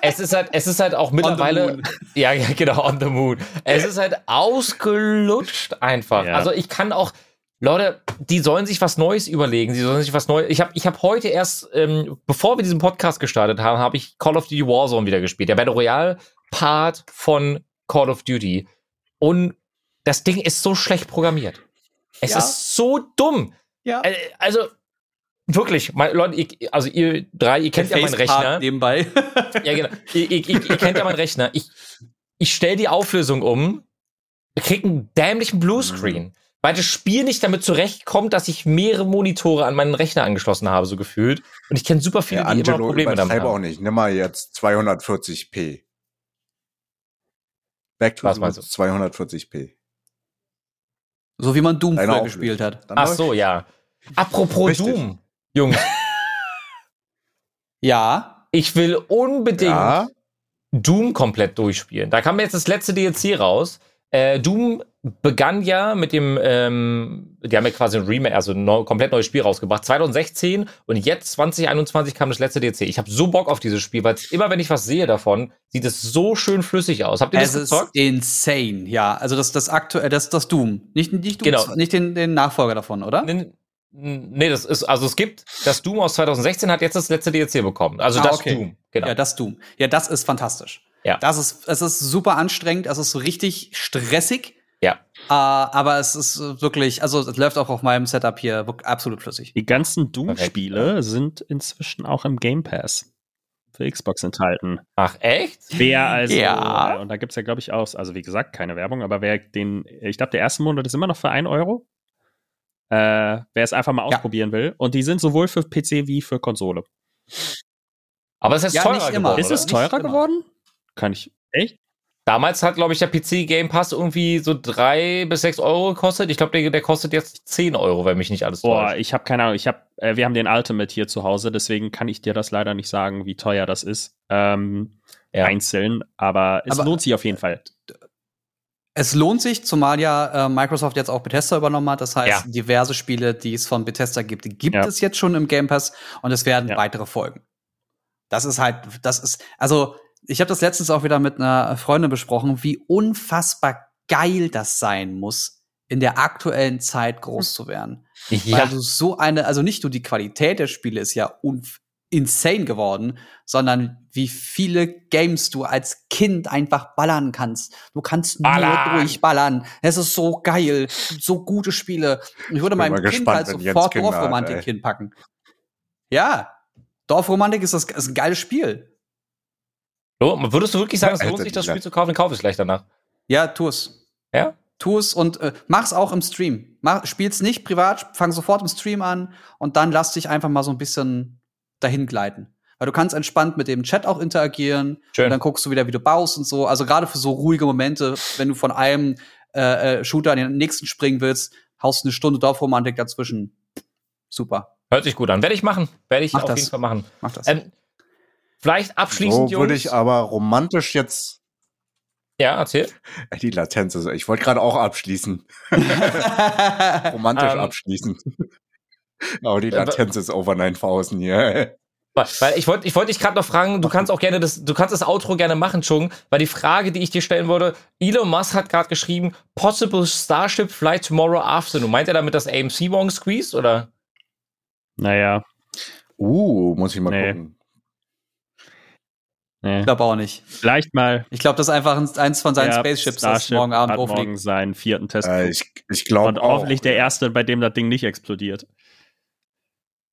es ist halt, es ist halt auch mittlerweile. Ja, ja, genau, on the moon. Es ist halt ausgelutscht einfach. Ja. Also, ich kann auch, Leute, die sollen sich was Neues überlegen. Sie sollen sich was Neues. Ich habe ich hab heute erst, ähm, bevor wir diesen Podcast gestartet haben, habe ich Call of Duty Warzone wieder gespielt. Der Battle Royale Part von Call of Duty. Und das Ding ist so schlecht programmiert. Es ja. ist so dumm. Ja. Äh, also wirklich, mein, Leute, ich, also ihr drei, ihr kennt Der ja meinen Rechner. Nebenbei. ja, genau. Ihr, ihr, ihr, ihr kennt ja meinen Rechner. Ich, ich stelle die Auflösung um, krieg einen dämlichen Bluescreen. Mhm weil das Spiel nicht damit zurechtkommt, dass ich mehrere Monitore an meinen Rechner angeschlossen habe, so gefühlt. Und ich kenne super viele, ja, die Angelo, immer Probleme damit haben. auch nicht. Nimm mal jetzt 240p. Back to Was 240p. So wie man Doom Deine früher gespielt hat. Dann Ach so, ja. Apropos Richtig. Doom, Jungs. ja. Ich will unbedingt ja. Doom komplett durchspielen. Da kam jetzt das letzte DLC raus. Äh, Doom begann ja mit dem, ähm, die haben ja quasi ein Remake, also ein neu, komplett neues Spiel rausgebracht, 2016 und jetzt 2021 kam das letzte DLC. Ich habe so Bock auf dieses Spiel, weil immer wenn ich was sehe davon, sieht es so schön flüssig aus. Habt ihr es das gezockt? Ist insane, ja. Also das das aktuell, das das Doom, nicht nicht Doom, genau. nicht den, den Nachfolger davon, oder? Nee, nee, das ist also es gibt das Doom aus 2016 hat jetzt das letzte DLC bekommen. Also ah, das okay. Doom, genau. Ja, das Doom. Ja, das ist fantastisch. Ja. Das ist, es ist super anstrengend, es ist so richtig stressig. Ja. Uh, aber es ist wirklich, also es läuft auch auf meinem Setup hier absolut flüssig. Die ganzen Doom-Spiele sind inzwischen auch im Game Pass für Xbox enthalten. Ach, echt? Wer also, ja. und da gibt es ja, glaube ich, auch, also wie gesagt, keine Werbung, aber wer den, ich glaube, der erste Monat ist immer noch für 1 Euro. Äh, wer es einfach mal ausprobieren ja. will. Und die sind sowohl für PC wie für Konsole. Aber es ist ja, teurer geworden. Ist es teurer geworden? Kann ich. Echt? Damals hat, glaube ich, der PC Game Pass irgendwie so drei bis sechs Euro gekostet. Ich glaube, der, der, kostet jetzt zehn Euro, wenn mich nicht alles Boah, täuscht. ich habe keine Ahnung. Ich hab, äh, wir haben den Ultimate hier zu Hause, deswegen kann ich dir das leider nicht sagen, wie teuer das ist. Ähm, ja. Einzeln, aber es aber, lohnt sich auf jeden Fall. Es lohnt sich, zumal ja äh, Microsoft jetzt auch Bethesda übernommen hat. Das heißt, ja. diverse Spiele, die es von Bethesda gibt, gibt ja. es jetzt schon im Game Pass und es werden weitere folgen. Das ist halt, das ist, also ich habe das letztens auch wieder mit einer Freundin besprochen, wie unfassbar geil das sein muss, in der aktuellen Zeit groß zu werden. Ja. Weil du so eine, also nicht nur die Qualität der Spiele ist ja insane geworden, sondern wie viele Games du als Kind einfach ballern kannst. Du kannst ballern. nur durchballern. Es ist so geil. So gute Spiele. Ich würde meinem Kind gespannt, halt sofort Dorfromantik hinpacken. Ja. Dorfromantik ist, das, ist ein geiles Spiel. Würdest du wirklich sagen, es lohnt sich, das Spiel zu kaufen? Kauf es gleich danach. Ja, tu es. Ja? Tu es und äh, mach's auch im Stream. Mach, spiel's nicht privat, fang sofort im Stream an und dann lass dich einfach mal so ein bisschen dahin gleiten. Weil du kannst entspannt mit dem Chat auch interagieren. Schön. Und dann guckst du wieder, wie du baust und so. Also gerade für so ruhige Momente, wenn du von einem äh, äh, Shooter an den nächsten springen willst, haust eine Stunde Dorfromantik dazwischen. Super. Hört sich gut an. Werde ich machen. Werde ich Mach auf das. jeden Fall machen. Mach das. Ähm, vielleicht abschließend, so würde ich aber romantisch jetzt. Ja, erzähl. Die Latenz ist. Ich wollte gerade auch abschließen. romantisch um, ähm, abschließen. Aber die Latenz ist over 9000 hier. Weil ich wollte ich wollte dich gerade noch fragen, du kannst auch gerne das, du kannst das Outro gerne machen, Chung, weil die Frage, die ich dir stellen wollte, Elon Musk hat gerade geschrieben, possible Starship flight tomorrow afternoon. Meint er damit das AMC morgen squeezed oder? Naja. Uh, muss ich mal nee. gucken. Nee. Ich glaube auch nicht. Vielleicht mal. Ich glaube, das ist einfach eins von seinen ja, Spaceships, das morgen Abend hat morgen seinen vierten Test. Äh, ich ich glaube Und hoffentlich der erste, bei dem das Ding nicht explodiert.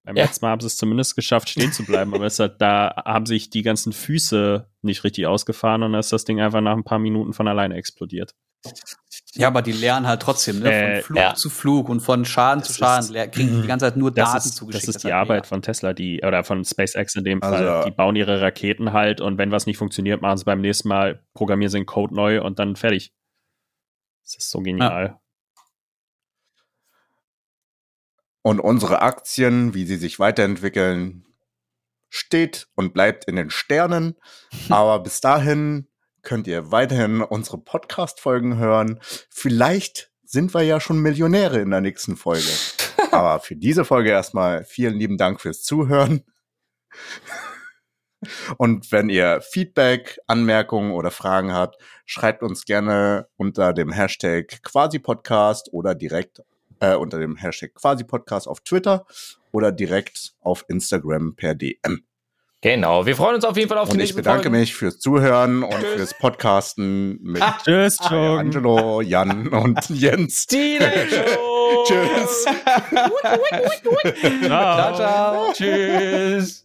Beim ja. letzten Mal haben sie es zumindest geschafft, stehen zu bleiben, aber es hat, da haben sich die ganzen Füße nicht richtig ausgefahren und dann ist das Ding einfach nach ein paar Minuten von alleine explodiert. Ja, aber die lernen halt trotzdem, ne? Von äh, Flug ja. zu Flug und von Schaden das zu Schaden, ist, kriegen die ganze Zeit nur Daten ist, zugeschickt. Das ist die das Arbeit von Tesla, die, oder von SpaceX in dem Fall. Also, die bauen ihre Raketen halt und wenn was nicht funktioniert, machen sie beim nächsten Mal, programmieren sie den Code neu und dann fertig. Das ist so genial. Ja. Und unsere Aktien, wie sie sich weiterentwickeln, steht und bleibt in den Sternen. Aber bis dahin könnt ihr weiterhin unsere Podcast-Folgen hören. Vielleicht sind wir ja schon Millionäre in der nächsten Folge. Aber für diese Folge erstmal vielen lieben Dank fürs Zuhören. Und wenn ihr Feedback, Anmerkungen oder Fragen habt, schreibt uns gerne unter dem Hashtag Quasi-Podcast oder direkt äh, unter dem Hashtag Quasi-Podcast auf Twitter oder direkt auf Instagram per DM. Genau, wir freuen uns auf jeden Fall auf und die nächste Folge. Ich bedanke mich fürs Zuhören und Tschüss. fürs Podcasten mit ah, Tschüss, ah, Angelo, Jan und Jens. Tschüss. ciao, ciao. Tschüss.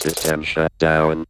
System shut down.